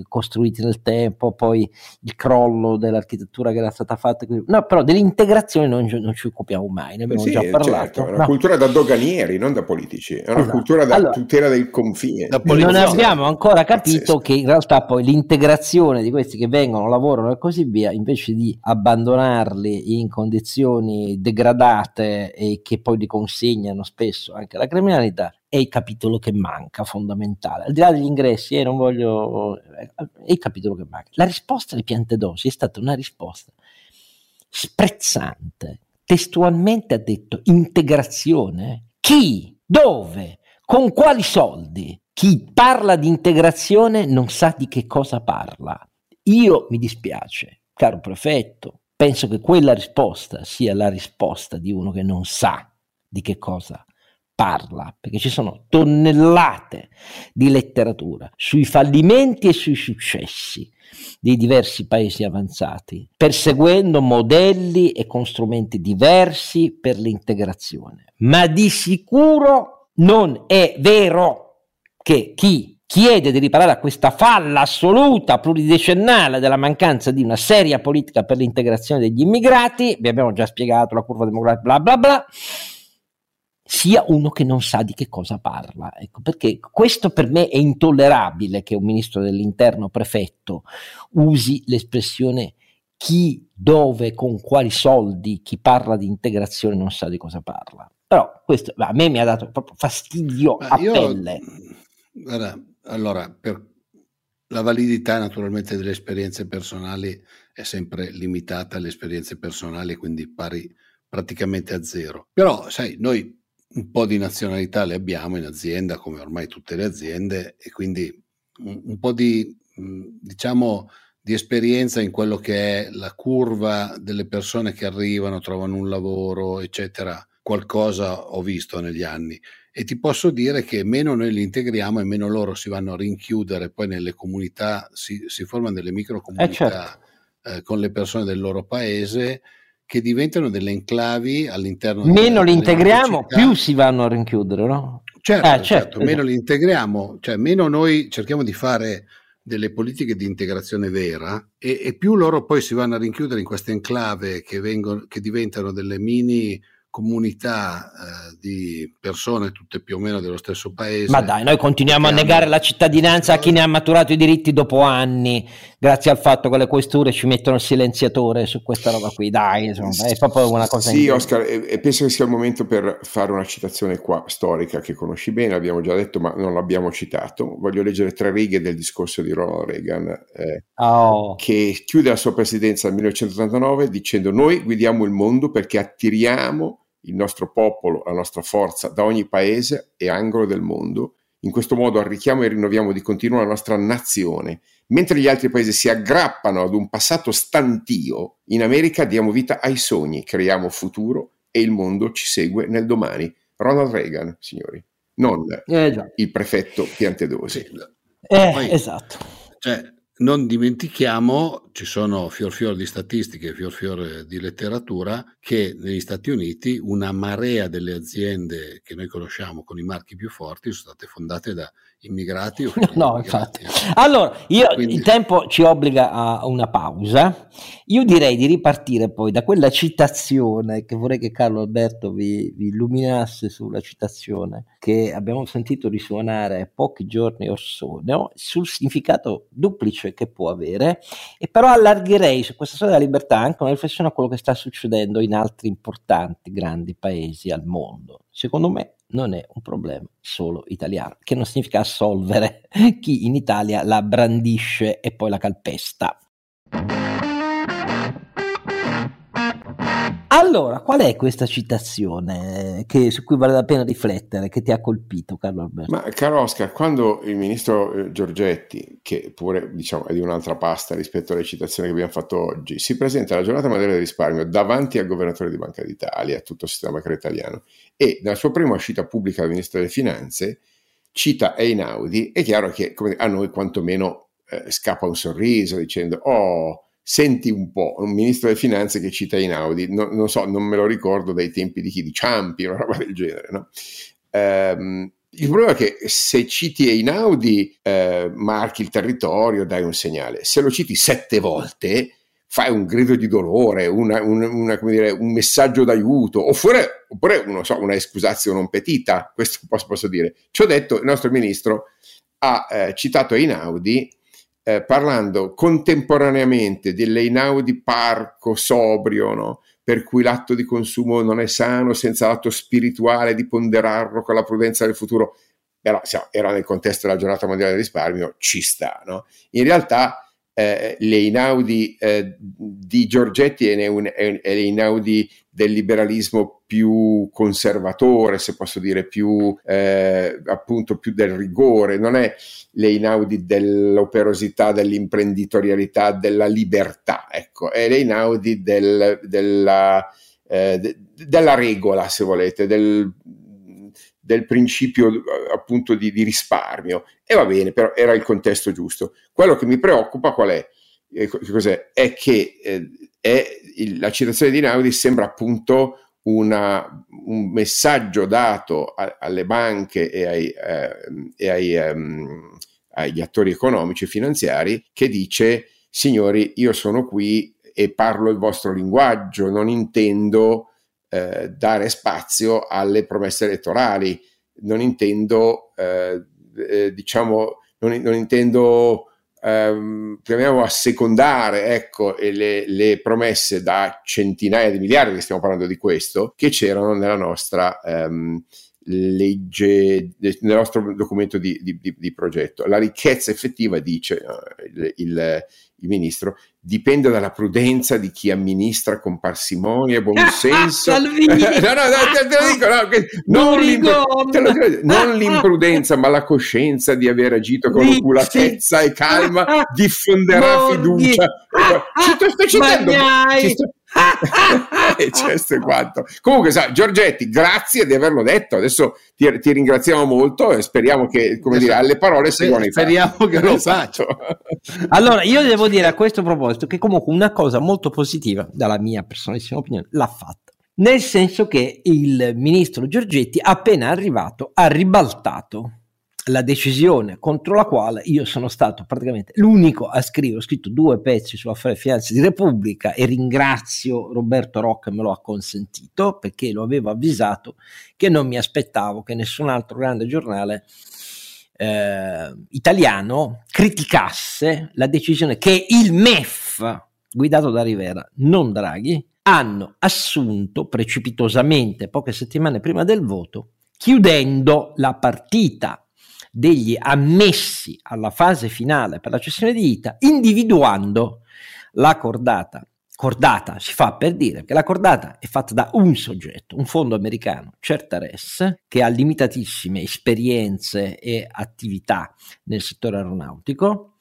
costruiti nel tempo, poi il crollo dell'architettura che era stata fatta. No, però dell'integrazione non, non ci occupiamo mai, ne abbiamo sì, già parlato. Certo, è una no. cultura da doganieri, non da politici, è una esatto. cultura da allora, tutela del confine. Non abbiamo ancora capito Pazzesco. che in realtà poi l'integrazione di questi che vengono, lavorano e così via, invece di abbandonarli in condizioni degradate e che poi li consegnano spesso anche alla criminalità, è il capitolo che manca fondamentale. Al di là degli ingressi, eh, non voglio... è il capitolo che manca. La risposta di Piantedosi è stata una risposta sprezzante. Testualmente ha detto integrazione. Chi? Dove? Con quali soldi? Chi parla di integrazione non sa di che cosa parla. Io mi dispiace, caro prefetto, penso che quella risposta sia la risposta di uno che non sa di che cosa parla perché ci sono tonnellate di letteratura sui fallimenti e sui successi dei diversi paesi avanzati, perseguendo modelli e con strumenti diversi per l'integrazione. Ma di sicuro non è vero che chi chiede di riparare a questa falla assoluta pluridecennale della mancanza di una seria politica per l'integrazione degli immigrati, vi abbiamo già spiegato la curva demografica, bla bla bla, sia uno che non sa di che cosa parla. Ecco, perché questo per me è intollerabile che un ministro dell'interno prefetto usi l'espressione chi, dove, con quali soldi, chi parla di integrazione non sa di cosa parla. Però questo a me mi ha dato proprio fastidio Ma a io, pelle. Guarda, allora, per la validità naturalmente delle esperienze personali è sempre limitata alle esperienze personali, quindi pari praticamente a zero. Però, sai, noi un po' di nazionalità le abbiamo in azienda, come ormai tutte le aziende, e quindi un, un po' di, diciamo, di esperienza in quello che è la curva delle persone che arrivano, trovano un lavoro, eccetera. Qualcosa ho visto negli anni e ti posso dire che meno noi li integriamo e meno loro si vanno a rinchiudere poi nelle comunità, si, si formano delle micro comunità eh certo. eh, con le persone del loro paese che diventano delle enclavi all'interno meno li integriamo più si vanno a rinchiudere no? certo, eh, certo, certo meno esatto. li integriamo cioè meno noi cerchiamo di fare delle politiche di integrazione vera e, e più loro poi si vanno a rinchiudere in queste enclave che, vengono, che diventano delle mini comunità eh, di persone tutte più o meno dello stesso paese. Ma dai, noi continuiamo a negare hanno... la cittadinanza a chi ne ha maturato i diritti dopo anni, grazie al fatto che le questure ci mettono il silenziatore su questa roba qui. Dai, insomma, è proprio una cosa. Sì, Oscar, e, e, penso che sia il momento per fare una citazione qua storica che conosci bene, l'abbiamo già detto, ma non l'abbiamo citato. Voglio leggere tre righe del discorso di Ronald Reagan, eh, oh. che chiude la sua presidenza nel 1989 dicendo: Noi guidiamo il mondo perché attiriamo il nostro popolo, la nostra forza da ogni paese e angolo del mondo. In questo modo arricchiamo e rinnoviamo di continuo la nostra nazione. Mentre gli altri paesi si aggrappano ad un passato stantio, in America diamo vita ai sogni, creiamo futuro e il mondo ci segue nel domani. Ronald Reagan, signori, non eh, il prefetto Piantedosi. Eh, Poi, esatto. Cioè, non dimentichiamo, ci sono fior fior di statistiche, fior fior di letteratura, che negli Stati Uniti una marea delle aziende che noi conosciamo con i marchi più forti sono state fondate da immigrati o <laughs> no, infatti. Allora, io, Quindi... il tempo ci obbliga a una pausa. Io direi di ripartire poi da quella citazione che vorrei che Carlo Alberto vi, vi illuminasse sulla citazione che abbiamo sentito risuonare pochi giorni or sono sul significato duplice che può avere e però allargherei su questa storia della libertà anche una riflessione a quello che sta succedendo in altri importanti grandi paesi al mondo. Secondo me non è un problema solo italiano, che non significa assolvere <laughs> chi in Italia la brandisce e poi la calpesta. Allora, qual è questa citazione che, su cui vale la pena riflettere, che ti ha colpito, Carlo Alberto? Ma caro Oscar, quando il ministro eh, Giorgetti, che pure diciamo, è di un'altra pasta rispetto alle citazioni che abbiamo fatto oggi, si presenta alla giornata mondiale del risparmio davanti al governatore di Banca d'Italia, a tutto il sistema bancario italiano, e nella sua prima uscita pubblica al ministro delle Finanze cita Einaudi, è chiaro che come, a noi quantomeno eh, scappa un sorriso dicendo «Oh, senti un po', un ministro delle finanze che cita Inaudi, no, non so, non me lo ricordo dai tempi di chi, di Ciampi, <laughs> una roba del genere, no? Ehm, il problema è che se citi Einaudi eh, marchi il territorio, dai un segnale. Se lo citi sette volte, fai un grido di dolore, una, una, una, dire, un messaggio d'aiuto, oppure, oppure so, una escusazione non petita, questo posso, posso dire. Ci ho detto, il nostro ministro ha eh, citato Einaudi eh, parlando contemporaneamente dell'Einaudi parco sobrio, no? per cui l'atto di consumo non è sano senza l'atto spirituale di ponderarlo con la prudenza del futuro. Però era nel contesto della giornata mondiale del risparmio, ci sta. No? In realtà eh, le Inaudi eh, di Giorgetti è, un, è, è l'Inaudi del liberalismo più conservatore, se posso dire, più eh, appunto più del rigore, non è l'Einaudi dell'operosità, dell'imprenditorialità, della libertà, ecco, è l'Einaudi del, della, eh, de, della regola, se volete, del, del principio appunto di, di, risparmio. E va bene, però era il contesto giusto. Quello che mi preoccupa qual è? Eh, cos'è? È che eh, è il, la citazione di Naudi sembra appunto una, un messaggio dato a, alle banche e, ai, eh, e ai, um, agli attori economici e finanziari che dice signori io sono qui e parlo il vostro linguaggio, non intendo eh, dare spazio alle promesse elettorali, non intendo eh, eh diciamo non, non intendo ehm, secondare ecco, le, le, promesse da centinaia di miliardi, che stiamo parlando di questo, che c'erano nella nostra ehm, legge, nel nostro documento di, di, di, progetto. La ricchezza effettiva, dice uh, il, il, il ministro, dipende dalla prudenza di chi amministra con parsimonia e buonsenso. Ah, no, no, te, te, lo dico, no, non, l'impr- non, l'imprudenza, ma la coscienza di aver agito con oculatezza e calma diffonderà fiducia. <laughs> Ci sto, sto citando, ci sto, <laughs> e questo è quanto. Comunque, sa, Giorgetti, grazie di averlo detto. Adesso ti, ti ringraziamo molto e speriamo che, come dire, alle parole seguano i Speriamo che lo faccia. <laughs> allora, io devo dire a questo proposito che comunque una cosa molto positiva, dalla mia personalissima opinione, l'ha fatta. Nel senso che il ministro Giorgetti, appena arrivato, ha ribaltato la decisione contro la quale io sono stato praticamente l'unico a scrivere, ho scritto due pezzi su affari finanze di Repubblica e ringrazio Roberto Rocca me lo ha consentito perché lo avevo avvisato che non mi aspettavo che nessun altro grande giornale eh, italiano criticasse la decisione che il MEF guidato da Rivera, non Draghi, hanno assunto precipitosamente poche settimane prima del voto chiudendo la partita degli ammessi alla fase finale per la cessione di ITA, individuando la cordata. Cordata si fa per dire che la cordata è fatta da un soggetto, un fondo americano, Certares, che ha limitatissime esperienze e attività nel settore aeronautico,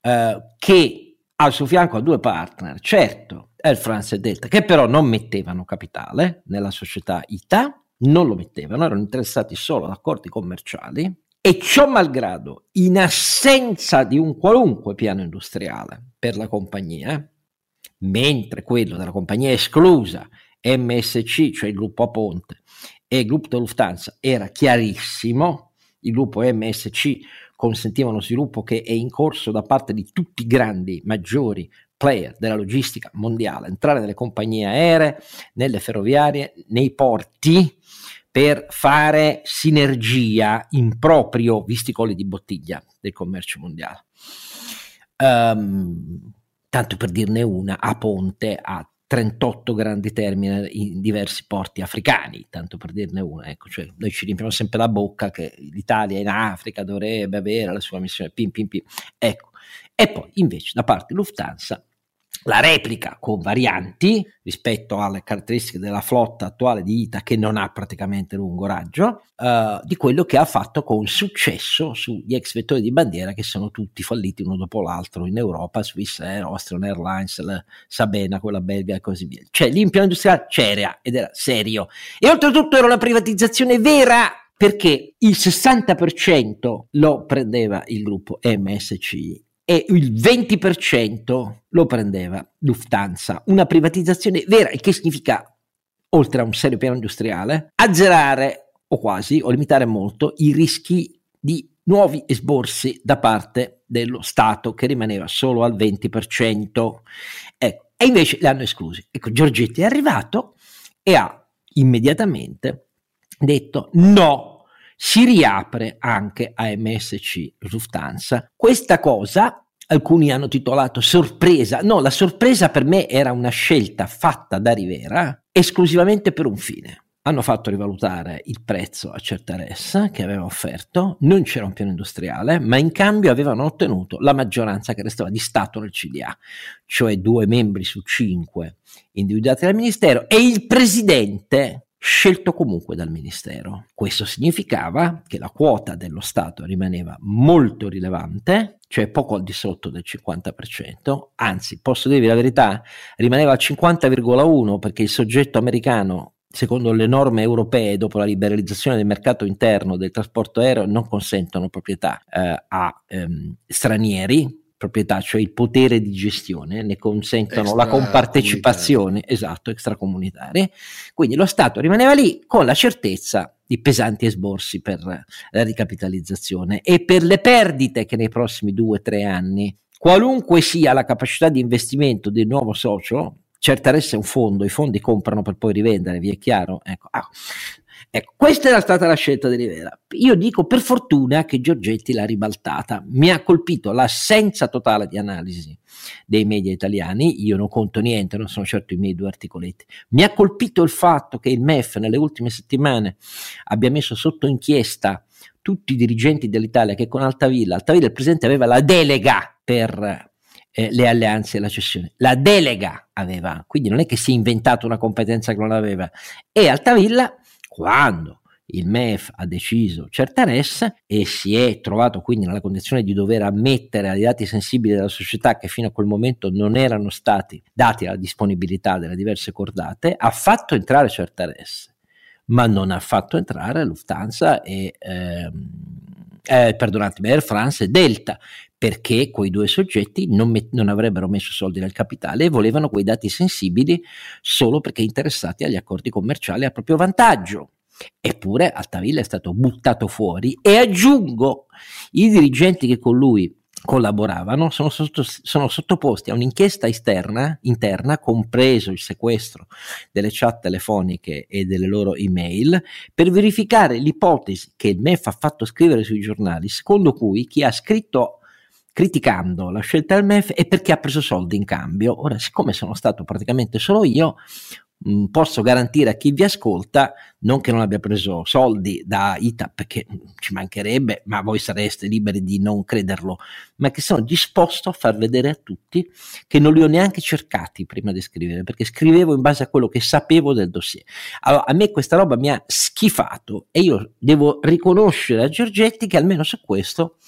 eh, che al suo fianco ha due partner, certo Air France e Delta, che però non mettevano capitale nella società ITA, non lo mettevano, erano interessati solo ad accordi commerciali E ciò malgrado, in assenza di un qualunque piano industriale per la compagnia, mentre quello della compagnia esclusa, MSC, cioè il gruppo Ponte, e il gruppo della Lufthansa era chiarissimo, il gruppo MSC consentiva uno sviluppo che è in corso da parte di tutti i grandi, maggiori player della logistica mondiale, entrare nelle compagnie aeree, nelle ferroviarie, nei porti per fare sinergia in proprio, visti i colli di bottiglia del commercio mondiale. Um, tanto per dirne una, a Ponte ha 38 grandi terminal in diversi porti africani, tanto per dirne una. Ecco, cioè noi ci riempiamo sempre la bocca che l'Italia in Africa dovrebbe avere la sua missione, pim pim pim. Ecco. E poi invece da parte Lufthansa la replica con varianti rispetto alle caratteristiche della flotta attuale di ITA che non ha praticamente lungo raggio, uh, di quello che ha fatto con successo sugli ex vettori di bandiera che sono tutti falliti uno dopo l'altro in Europa, Swiss Air, Austrian Airlines, Sabena, quella belga e così via. Cioè l'impianto industriale c'era ed era serio. E oltretutto era una privatizzazione vera perché il 60% lo prendeva il gruppo MSC e il 20% lo prendeva Lufthansa. Una privatizzazione vera, il che significa, oltre a un serio piano industriale, azzerare o quasi o limitare molto i rischi di nuovi esborsi da parte dello Stato che rimaneva solo al 20%. Ecco, e invece li hanno esclusi. Ecco, Giorgetti è arrivato e ha immediatamente detto no, si riapre anche a MSC Lufthansa. Questa cosa alcuni hanno titolato sorpresa. No, la sorpresa per me era una scelta fatta da Rivera esclusivamente per un fine. Hanno fatto rivalutare il prezzo a Certares che aveva offerto, non c'era un piano industriale, ma in cambio avevano ottenuto la maggioranza che restava di Stato nel CDA, cioè due membri su cinque individuati dal Ministero e il presidente scelto comunque dal Ministero. Questo significava che la quota dello Stato rimaneva molto rilevante, cioè poco al di sotto del 50%, anzi posso dirvi la verità, rimaneva al 50,1% perché il soggetto americano secondo le norme europee, dopo la liberalizzazione del mercato interno del trasporto aereo, non consentono proprietà eh, a ehm, stranieri, proprietà, cioè il potere di gestione, ne consentono la compartecipazione, esatto, extracomunitarie. Quindi lo Stato rimaneva lì con la certezza di pesanti esborsi per la ricapitalizzazione e per le perdite che nei prossimi due o tre anni, qualunque sia la capacità di investimento del nuovo socio, Certaresse un fondo, i fondi comprano per poi rivendere, vi è chiaro? Ecco, ah, Ecco, questa era stata la scelta di Rivera. Io dico per fortuna che Giorgetti l'ha ribaltata. Mi ha colpito l'assenza totale di analisi dei media italiani. Io non conto niente, non sono certo i miei due articoletti. Mi ha colpito il fatto che il MEF nelle ultime settimane abbia messo sotto inchiesta tutti i dirigenti dell'Italia che con Altavilla, Altavilla il presidente aveva la delega per eh, le alleanze e la cessione. La delega aveva, quindi non è che si è inventato una competenza che non aveva. E Altavilla quando il MEF ha deciso certa res e si è trovato quindi nella condizione di dover ammettere ai dati sensibili della società che fino a quel momento non erano stati dati alla disponibilità delle diverse cordate, ha fatto entrare certa res, ma non ha fatto entrare Lufthansa e ehm, eh, perdonatemi, Air France e Delta, perché quei due soggetti non, met- non, avrebbero messo soldi nel capitale e volevano quei dati sensibili solo perché interessati agli accordi commerciali a proprio vantaggio. Eppure Altavilla è stato buttato fuori e aggiungo i dirigenti che con lui collaboravano sono, sotto, sono, sottoposti a un'inchiesta esterna, interna, compreso il sequestro delle chat telefoniche e delle loro email, per verificare l'ipotesi che il MEF ha fatto scrivere sui giornali, secondo cui chi ha scritto criticando la scelta del MEF è perché ha preso soldi in cambio. Ora, siccome sono stato praticamente solo io, Mm, posso garantire a chi vi ascolta, non che non abbia preso soldi da ITA, perché mm, ci mancherebbe, ma voi sareste liberi di non crederlo, ma che sono disposto a far vedere a tutti che non li ho neanche cercati prima di scrivere, perché scrivevo in base a quello che sapevo del dossier. Allora, a me questa roba mi ha schifato e io devo riconoscere a Giorgetti che almeno su questo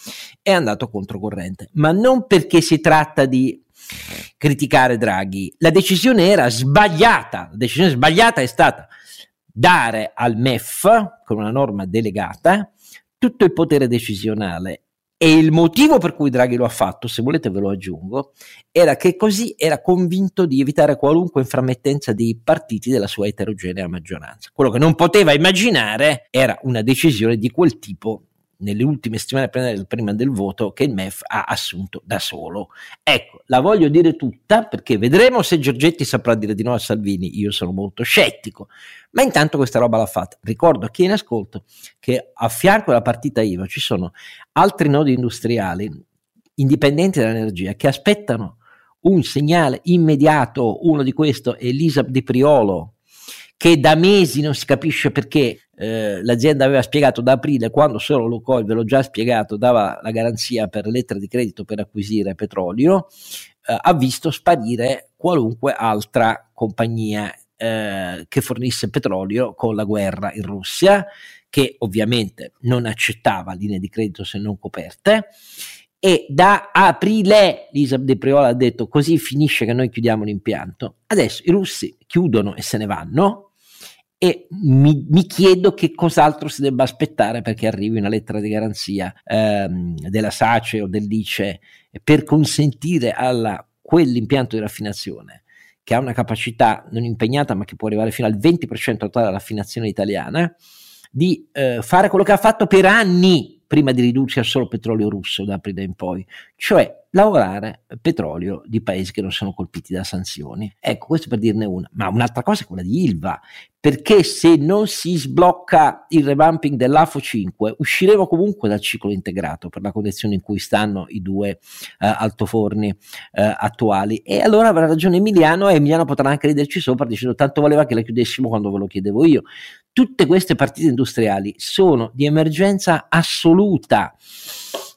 è andato controcorrente, ma non perché si tratta di criticare Draghi. La decisione era sbagliata, la decisione sbagliata è stata dare al MEF, con una norma delegata, tutto il potere decisionale e il motivo per cui Draghi lo ha fatto, se volete ve lo aggiungo, era che così era convinto di evitare qualunque inframmettenza dei partiti della sua eterogenea maggioranza. Quello che non poteva immaginare era una decisione di quel tipo nelle ultime settimane prima del voto che il MEF ha assunto da solo. Ecco, la voglio dire tutta perché vedremo se Giorgetti saprà dire di no a Salvini, io sono molto scettico, ma intanto questa roba l'ha fatta. Ricordo a chi è in ascolto che a fianco della partita IVA ci sono altri nodi industriali indipendenti dall'energia che aspettano un segnale immediato, uno di questo è Elisa Di Priolo, che da mesi non si capisce perché eh, l'azienda aveva spiegato da aprile, quando solo Lukoil, ve l'ho già spiegato, dava la garanzia per lettere di credito per acquisire petrolio, eh, ha visto sparire qualunque altra compagnia eh, che fornisse petrolio con la guerra in Russia, che ovviamente non accettava linee di credito se non coperte. E da aprile Lisa De Priola ha detto così finisce che noi chiudiamo l'impianto. Adesso i russi chiudono e se ne vanno, e mi, mi, chiedo che cos'altro si debba aspettare perché arrivi una lettera di garanzia ehm, della SACE o dell'ICE per consentire a quell'impianto di raffinazione che ha una capacità non impegnata ma che può arrivare fino al 20% totale della raffinazione italiana di eh, fare quello che ha fatto per anni prima di ridursi al solo petrolio russo da aprile in poi, cioè lavorare petrolio di paesi che non sono colpiti da sanzioni. Ecco, questo per dirne una. Ma un'altra cosa è quella di Ilva, perché se non si sblocca il revamping dell'AFO 5, usciremo comunque dal ciclo integrato per la condizione in cui stanno i due eh, altoforni eh, attuali. E allora avrà ragione Emiliano e Emiliano potrà anche riderci sopra dicendo tanto voleva che la chiudessimo quando ve lo chiedevo io. Tutte queste partite industriali sono di emergenza assoluta.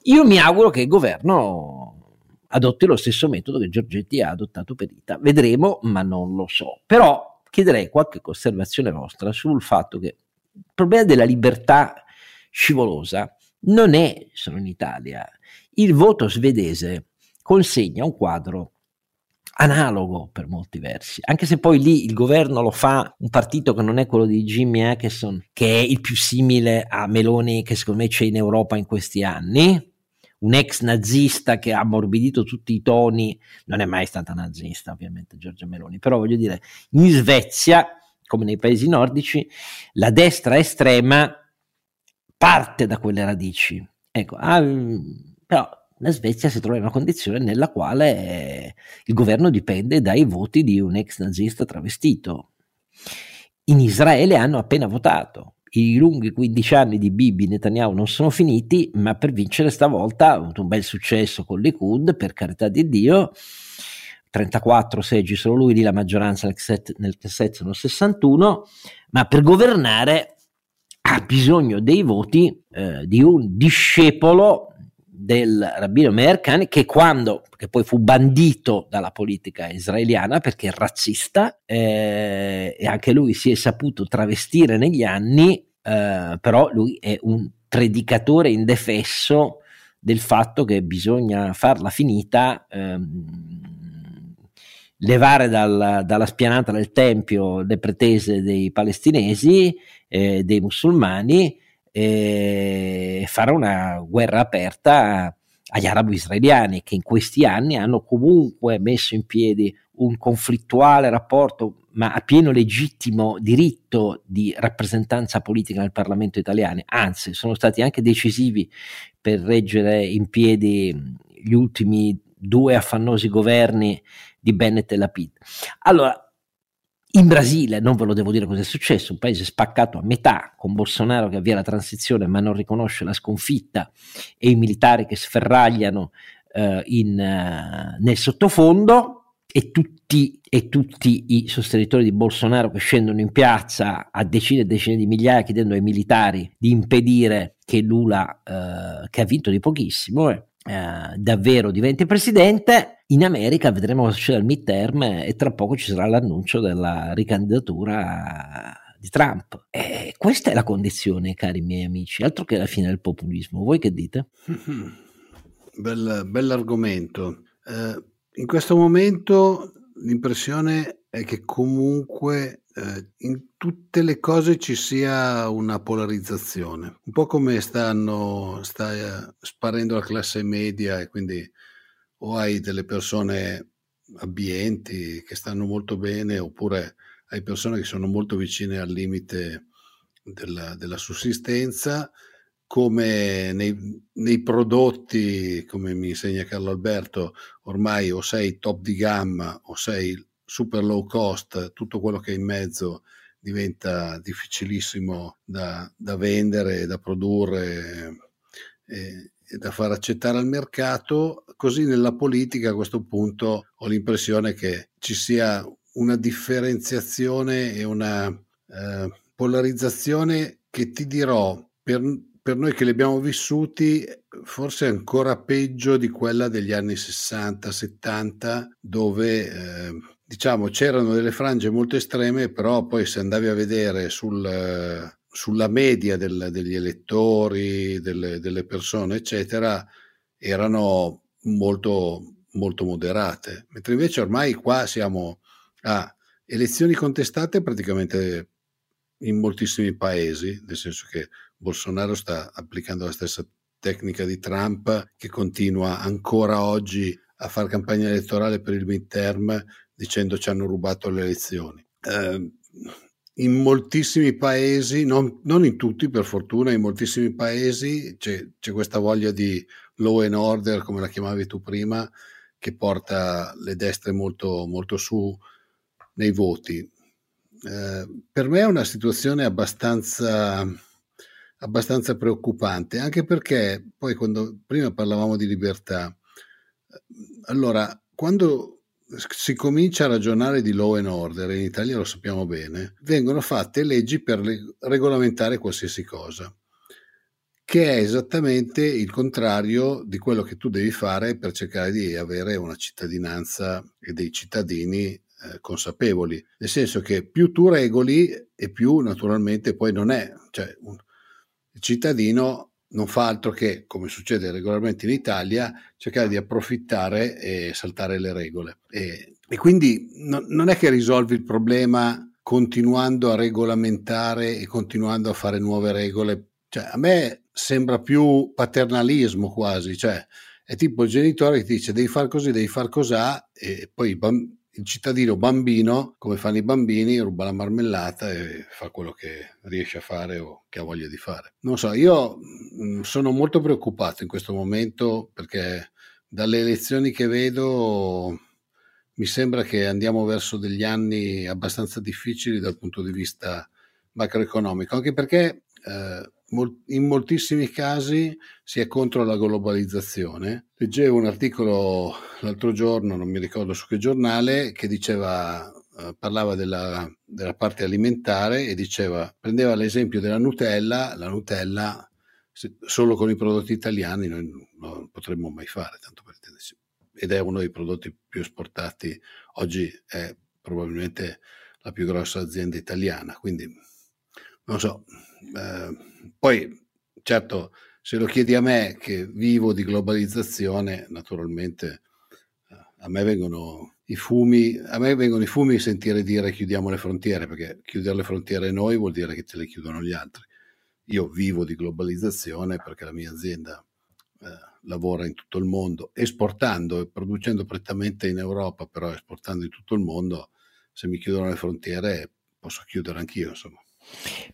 Io mi auguro che il governo adotti lo stesso metodo che Giorgetti ha adottato per Ita. Vedremo, ma non lo so. Però chiederei qualche osservazione vostra sul fatto che il problema della libertà scivolosa non è solo in Italia. Il voto svedese consegna un quadro analogo per molti versi, anche se poi lì il governo lo fa un partito che non è quello di Jimmy Atkinson, che è il più simile a Meloni che secondo me c'è in Europa in questi anni, un ex nazista che ha ammorbidito tutti i toni, non è mai stata nazista ovviamente Giorgia Meloni, però voglio dire, in Svezia, come nei paesi nordici, la destra estrema parte da quelle radici. Ecco, ah, però la Svezia si trova in una condizione nella quale eh, il governo dipende dai voti di un ex nazista travestito. In Israele hanno appena votato. I lunghi 15 anni di Bibi Netanyahu non sono finiti, ma per vincere stavolta ha avuto un bel successo con Likud, per carità di Dio. 34 seggi solo lui, lì la maggioranza nel Knesset sono 61, ma per governare ha bisogno dei voti eh, di un discepolo del rabbino Meir che quando, che poi fu bandito dalla politica israeliana perché razzista eh, e anche lui si è saputo travestire negli anni, eh, però lui è un predicatore indefesso del fatto che bisogna farla finita, ehm, levare dal, dalla spianata del Tempio le pretese dei palestinesi, eh, dei musulmani, e fare una guerra aperta agli arabo-israeliani che in questi anni hanno comunque messo in piedi un conflittuale rapporto ma a pieno legittimo diritto di rappresentanza politica nel Parlamento italiano, anzi sono stati anche decisivi per reggere in piedi gli ultimi due affannosi governi di Bennett e Lapid. Allora, in Brasile, non ve lo devo dire cosa è successo, un paese spaccato a metà, con Bolsonaro che avvia la transizione ma non riconosce la sconfitta e i militari che sferragliano uh, in, uh, nel sottofondo e tutti, e tutti, i sostenitori di Bolsonaro che scendono in piazza a decine e decine di migliaia chiedendo ai militari di impedire che Lula, uh, che ha vinto di pochissimo, eh, davvero diventi presidente, in America vedremo cosa succede al midterm e tra poco ci sarà l'annuncio della ricandidatura di Trump. E questa è la condizione, cari miei amici, altro che la fine del populismo. Voi che dite? <laughs> Bel, bell'argomento. Eh, in questo momento l'impressione è che comunque eh, in tutte le cose ci sia una polarizzazione, un po' come stanno, sta eh, sparendo la classe media e quindi o hai delle persone abbienti che stanno molto bene oppure hai persone che sono molto vicine al limite della, della sussistenza come nei, nei, prodotti, come mi insegna Carlo Alberto, ormai o sei top di gamma o sei super low cost, tutto quello che è in mezzo diventa difficilissimo da, da vendere da produrre e, e, da far accettare al mercato. Così nella politica a questo punto ho l'impressione che ci sia una differenziazione e una eh, polarizzazione che ti dirò per per noi che li abbiamo vissuti forse ancora peggio di quella degli anni 60-70 dove eh, diciamo c'erano delle frange molto estreme però poi se andavi a vedere sul, sulla media del, degli elettori delle, delle, persone eccetera erano molto molto moderate. Mentre invece ormai qua siamo a elezioni contestate praticamente in moltissimi paesi nel senso che Bolsonaro sta applicando la stessa tecnica di Trump che continua ancora oggi a fare campagna elettorale per il midterm dicendo ci hanno rubato le elezioni. Eh, in moltissimi paesi, non, non, in tutti per fortuna, in moltissimi paesi c'è, c'è, questa voglia di law and order, come la chiamavi tu prima, che porta le destre molto, molto su nei voti. Eh, per me è una situazione abbastanza abbastanza preoccupante, anche perché poi quando prima parlavamo di libertà, allora quando si comincia a ragionare di law and order, in Italia lo sappiamo bene, vengono fatte leggi per regolamentare qualsiasi cosa, che è esattamente il contrario di quello che tu devi fare per cercare di avere una cittadinanza e dei cittadini eh, consapevoli, nel senso che più tu regoli e più naturalmente poi non è, cioè cittadino non fa altro che, come succede regolarmente in Italia, cercare di approfittare e saltare le regole. E, e quindi no, non è che risolvi il problema continuando a regolamentare e continuando a fare nuove regole. Cioè, a me sembra più paternalismo quasi, cioè è tipo il genitore che ti dice devi fare così, devi fare cos'ha e poi i bambini il cittadino bambino, come fanno i bambini, ruba la marmellata e fa quello che riesce a fare o che ha voglia di fare. Non so, io mm, sono molto preoccupato in questo momento perché dalle elezioni che vedo mi sembra che andiamo verso degli anni abbastanza difficili dal punto di vista macroeconomico, anche perché eh, in moltissimi casi si è contro la globalizzazione. Leggevo un articolo l'altro giorno, non mi ricordo su che giornale, che diceva, eh, parlava della, della, parte alimentare e diceva, prendeva l'esempio della Nutella, la Nutella solo con i prodotti italiani noi non potremmo mai fare, tanto per intendersi. Ed è uno dei prodotti più esportati, oggi è probabilmente la più grossa azienda italiana, quindi non so. Eh, poi, certo, se lo chiedi a me che vivo di globalizzazione, naturalmente eh, a me vengono i fumi, a me vengono i fumi sentire dire chiudiamo le frontiere, perché chiudere le frontiere noi vuol dire che te le chiudono gli altri. Io vivo di globalizzazione perché la mia azienda eh, lavora in tutto il mondo, esportando e producendo prettamente in Europa, però esportando in tutto il mondo. Se mi chiudono le frontiere posso chiudere anch'io, insomma.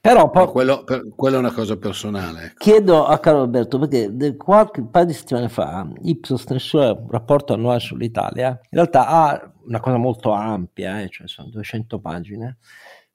Però poi, quello, per, quello, è una cosa personale. Ecco. Chiedo a Carlo Alberto perché qualche paio di settimane fa Ipsos nel suo rapporto annuale sull'Italia in realtà ha una cosa molto ampia, eh, cioè sono 200 pagine.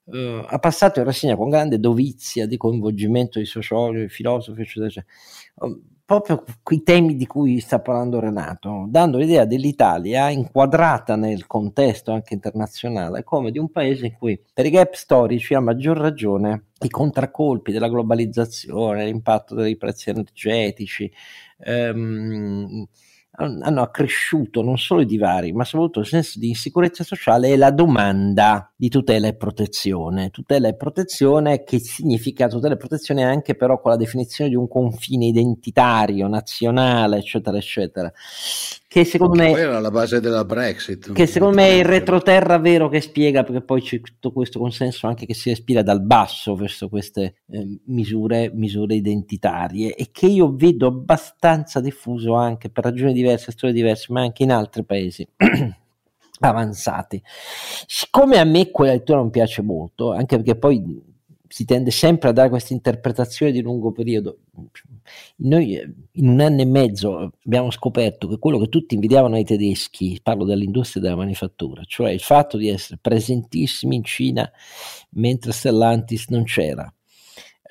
Uh, ha passato in rassegna con grande dovizia di coinvolgimento di sociologi, filosofi, eccetera, eccetera. Um, proprio quei temi di cui sta parlando Renato, dando l'idea dell'Italia inquadrata nel contesto anche internazionale come di un paese in cui per i gap storici a maggior ragione i contraccolpi della globalizzazione, l'impatto dei prezzi energetici, ehm, hanno accresciuto non solo i divari, ma soprattutto il senso di insicurezza sociale e la domanda di tutela e protezione. Tutela e protezione che significa tutela e protezione anche però con la definizione di un confine identitario, nazionale, eccetera, eccetera. Che secondo me era la base della Brexit. Che secondo me è il retroterra vero che spiega perché poi c'è tutto questo consenso anche che si respira dal basso verso queste eh, misure, misure identitarie e che io vedo abbastanza diffuso anche per ragioni diverse, storie diverse, ma anche in altri paesi. <clears throat> avanzati. Siccome a me quella lettura non piace molto, anche perché poi si tende sempre a dare questa interpretazione di lungo periodo. Noi eh, in un anno e mezzo abbiamo scoperto che quello che tutti invidiavano ai tedeschi, parlo dell'industria della manifattura, cioè il fatto di essere presentissimi in Cina mentre Stellantis non c'era,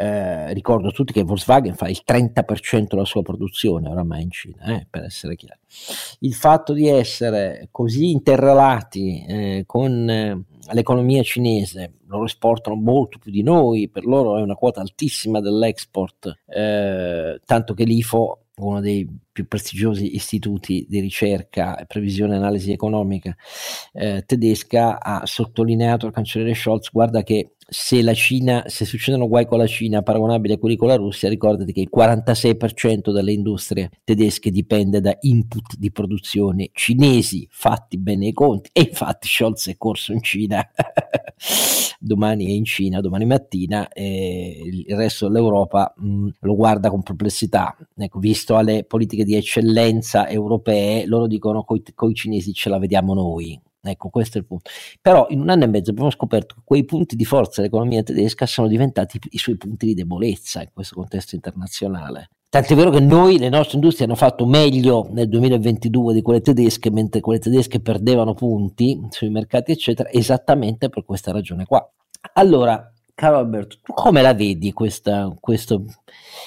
eh, ricordo a tutti che Volkswagen fa il 30% della sua produzione oramai in Cina, eh, per essere chiari. Il fatto di essere così interrelati eh, con eh, l'economia cinese, loro esportano molto più di noi, per loro è una quota altissima dell'export, eh, tanto che l'IFO uno dei più prestigiosi istituti di ricerca e previsione e analisi economica eh, tedesca, ha sottolineato al cancelliere Scholz, guarda che se la Cina, se succedono guai con la Cina paragonabili a quelli con la Russia, ricordati che il 46% delle industrie tedesche dipende da input di produzione cinesi, fatti bene i conti, e infatti Scholz è corso in Cina, <laughs> domani è in Cina, domani mattina, e il resto dell'Europa mh, mm, lo guarda con perplessità, ecco, visto alle politiche di eccellenza europee, loro dicono con i cinesi ce la vediamo noi, Ecco, questo è il punto. Però in un anno e mezzo abbiamo scoperto che quei punti di forza dell'economia tedesca sono diventati i suoi punti di debolezza in questo contesto internazionale. Tant'è vero che noi, le nostre industrie, hanno fatto meglio nel 2022 di quelle tedesche, mentre quelle tedesche perdevano punti sui mercati, eccetera, esattamente per questa ragione qua. Allora, caro Alberto, tu come la vedi questa, questo,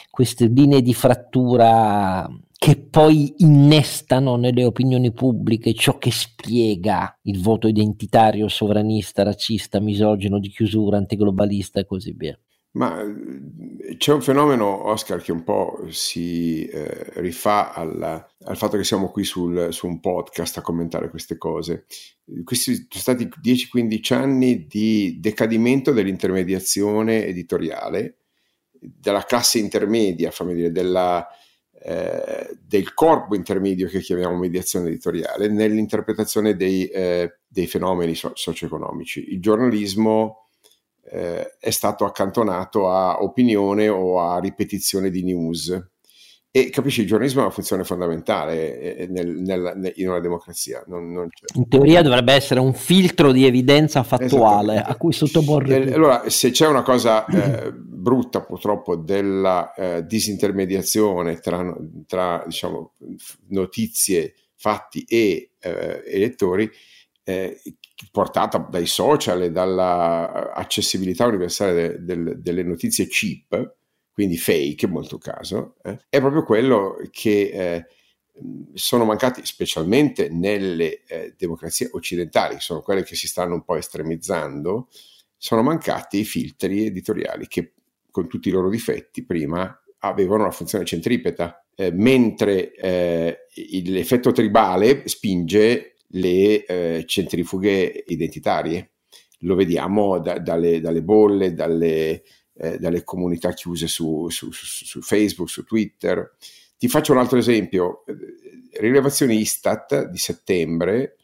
queste linee di frattura che poi innestano nelle opinioni pubbliche ciò che spiega il voto identitario, sovranista, razzista, misogino, di chiusura, antiglobalista e così via. Ma eh, c'è un fenomeno, Oscar, che un po' si eh, rifà alla, al fatto che siamo qui sul, su un podcast a commentare queste cose. Questi sono stati 10-15 anni di decadimento dell'intermediazione editoriale, della classe intermedia, fammi dire, della, eh, del corpo intermedio che chiamiamo mediazione editoriale nell'interpretazione dei, eh, dei fenomeni so- socio-economici. Il giornalismo eh, è stato accantonato a opinione o a ripetizione di news. E capisci, il giornalismo è una funzione fondamentale eh, nel, nel, in una democrazia. Non, non in teoria dovrebbe essere un filtro di evidenza fattuale a cui sottoporre. Allora, se c'è una cosa eh, brutta purtroppo della eh, disintermediazione tra, tra diciamo, notizie, fatti e eh, elettori, eh, portata dai social e dalla accessibilità universale de, de, delle notizie cheap, quindi fake molto caso, eh, è proprio quello che eh, sono mancati specialmente nelle eh, democrazie occidentali, sono quelle che si stanno un po' estremizzando, sono mancati i filtri editoriali che con tutti i loro difetti prima avevano una funzione centripeta, eh, mentre eh, l'effetto tribale spinge le eh, centrifughe identitarie. Lo vediamo da, dalle, dalle, bolle, dalle, eh, dalle comunità chiuse su, su, su, su, Facebook, su Twitter. Ti faccio un altro esempio, rilevazioni Istat di settembre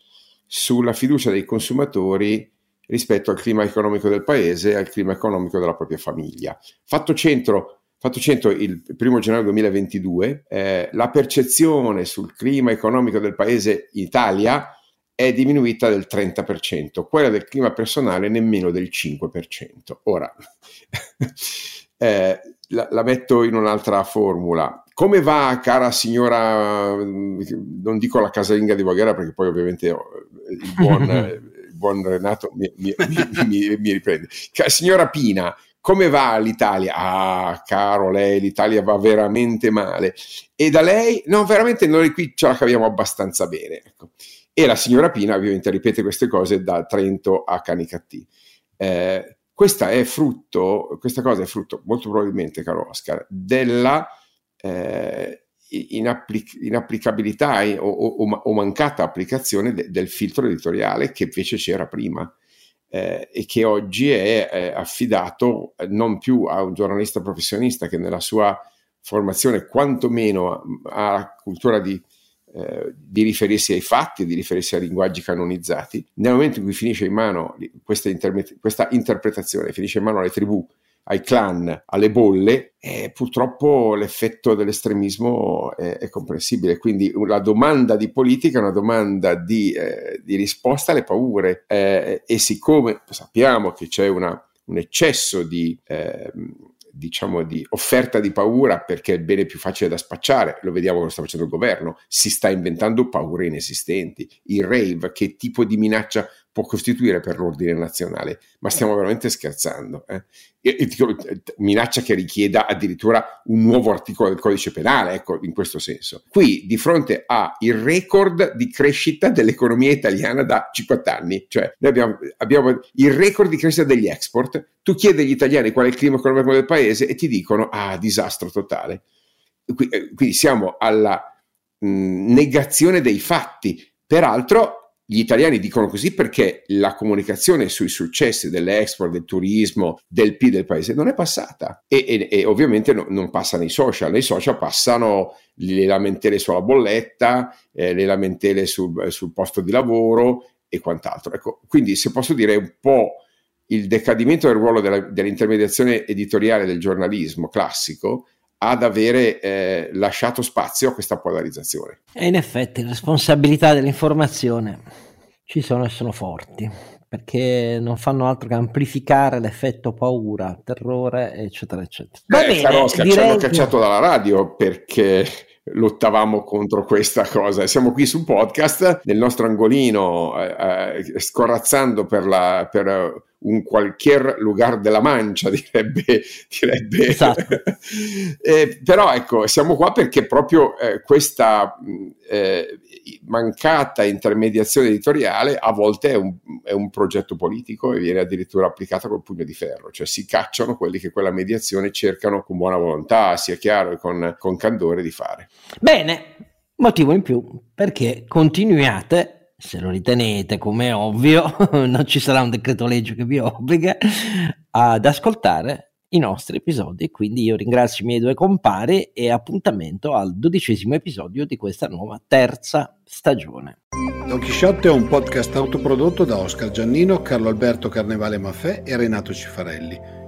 sulla fiducia dei consumatori rispetto al clima economico del paese e al clima economico della propria famiglia. Fatto centro fatto centro il primo gennaio 2022, eh, la percezione sul clima economico del paese Italia è diminuita del 30%, quella del clima personale nemmeno del 5%. Ora, <laughs> eh, la, la, metto in un'altra formula. Come va, cara signora, non dico la casalinga di Voghera perché poi ovviamente il buon, <laughs> il buon Renato mi, mi, mi, mi riprende. Signora Pina, come va l'Italia? Ah, caro lei, l'Italia va veramente male. E da lei? No, veramente noi qui ce la caviamo abbastanza bene. Ecco. E la signora Pina ovviamente ripete queste cose da Trento a Canicattì. Eh, questa è frutto, questa cosa è frutto molto probabilmente, caro Oscar, della eh, inapplic- inapplicabilità o, o, o, mancata applicazione de- del filtro editoriale che invece c'era prima. eh, e che oggi è, è affidato non più a un giornalista professionista che nella sua formazione quantomeno ha la cultura di, eh, di, riferirsi ai fatti, di riferirsi a linguaggi canonizzati, nel momento in cui finisce in mano questa, interme- questa interpretazione, finisce in mano alle tribù ai clan, alle bolle, eh, purtroppo l'effetto dell'estremismo è, è, comprensibile. Quindi la domanda di politica è una domanda di, eh, di risposta alle paure eh, e siccome sappiamo che c'è una, un eccesso di ehm, diciamo di offerta di paura perché è il bene più facile da spacciare, lo vediamo cosa sta facendo il governo, si sta inventando paure inesistenti, il rave, che tipo di minaccia può costituire per l'ordine nazionale, ma stiamo veramente scherzando. Eh? E, e, minaccia che richieda addirittura un nuovo articolo del codice penale, ecco, in questo senso. Qui, di fronte al record di crescita dell'economia italiana da 50 anni, cioè noi abbiamo, abbiamo il record di crescita degli export, tu chiedi agli italiani qual è il clima economico del paese e ti dicono, ah, disastro totale. Eh, quindi siamo alla mh, negazione dei fatti. Peraltro gli italiani dicono così perché la comunicazione sui successi dell'export, del turismo, del PIL del paese non è passata e, e, e ovviamente no, non passa nei social, nei social passano le lamentele sulla bolletta, eh, le lamentele sul, sul, posto di lavoro e quant'altro. Ecco, quindi se posso dire un po' il decadimento del ruolo della, dell'intermediazione editoriale del giornalismo classico ad avere eh, lasciato spazio a questa polarizzazione. E in effetti le responsabilità dell'informazione ci sono e sono forti, perché non fanno altro che amplificare l'effetto paura, terrore, eccetera, eccetera. Va eh, bene, direi... ci hanno cacciato dalla radio perché lottavamo contro questa cosa. Siamo qui sul podcast, nel nostro angolino, eh, eh, scorazzando per, la, per un qualche lugar della mancia, <laughs> direbbe. direbbe. Esatto. <laughs> eh, però ecco, siamo qua perché proprio eh, questa eh, mancata intermediazione editoriale a volte è un, è un, progetto politico e viene addirittura applicata col pugno di ferro, cioè si cacciano quelli che quella mediazione cercano con buona volontà, sia chiaro, e con, con candore di fare. Bene, motivo in più perché continuiate se lo ritenete come ovvio, <laughs> non ci sarà un decreto legge che vi obbliga ad ascoltare i nostri episodi. Quindi io ringrazio i miei due compari e appuntamento al dodicesimo episodio di questa nuova terza stagione. Don Chisciotte è un podcast autoprodotto da Oscar Giannino, Carlo Alberto Carnevale Maffè e Renato Cifarelli,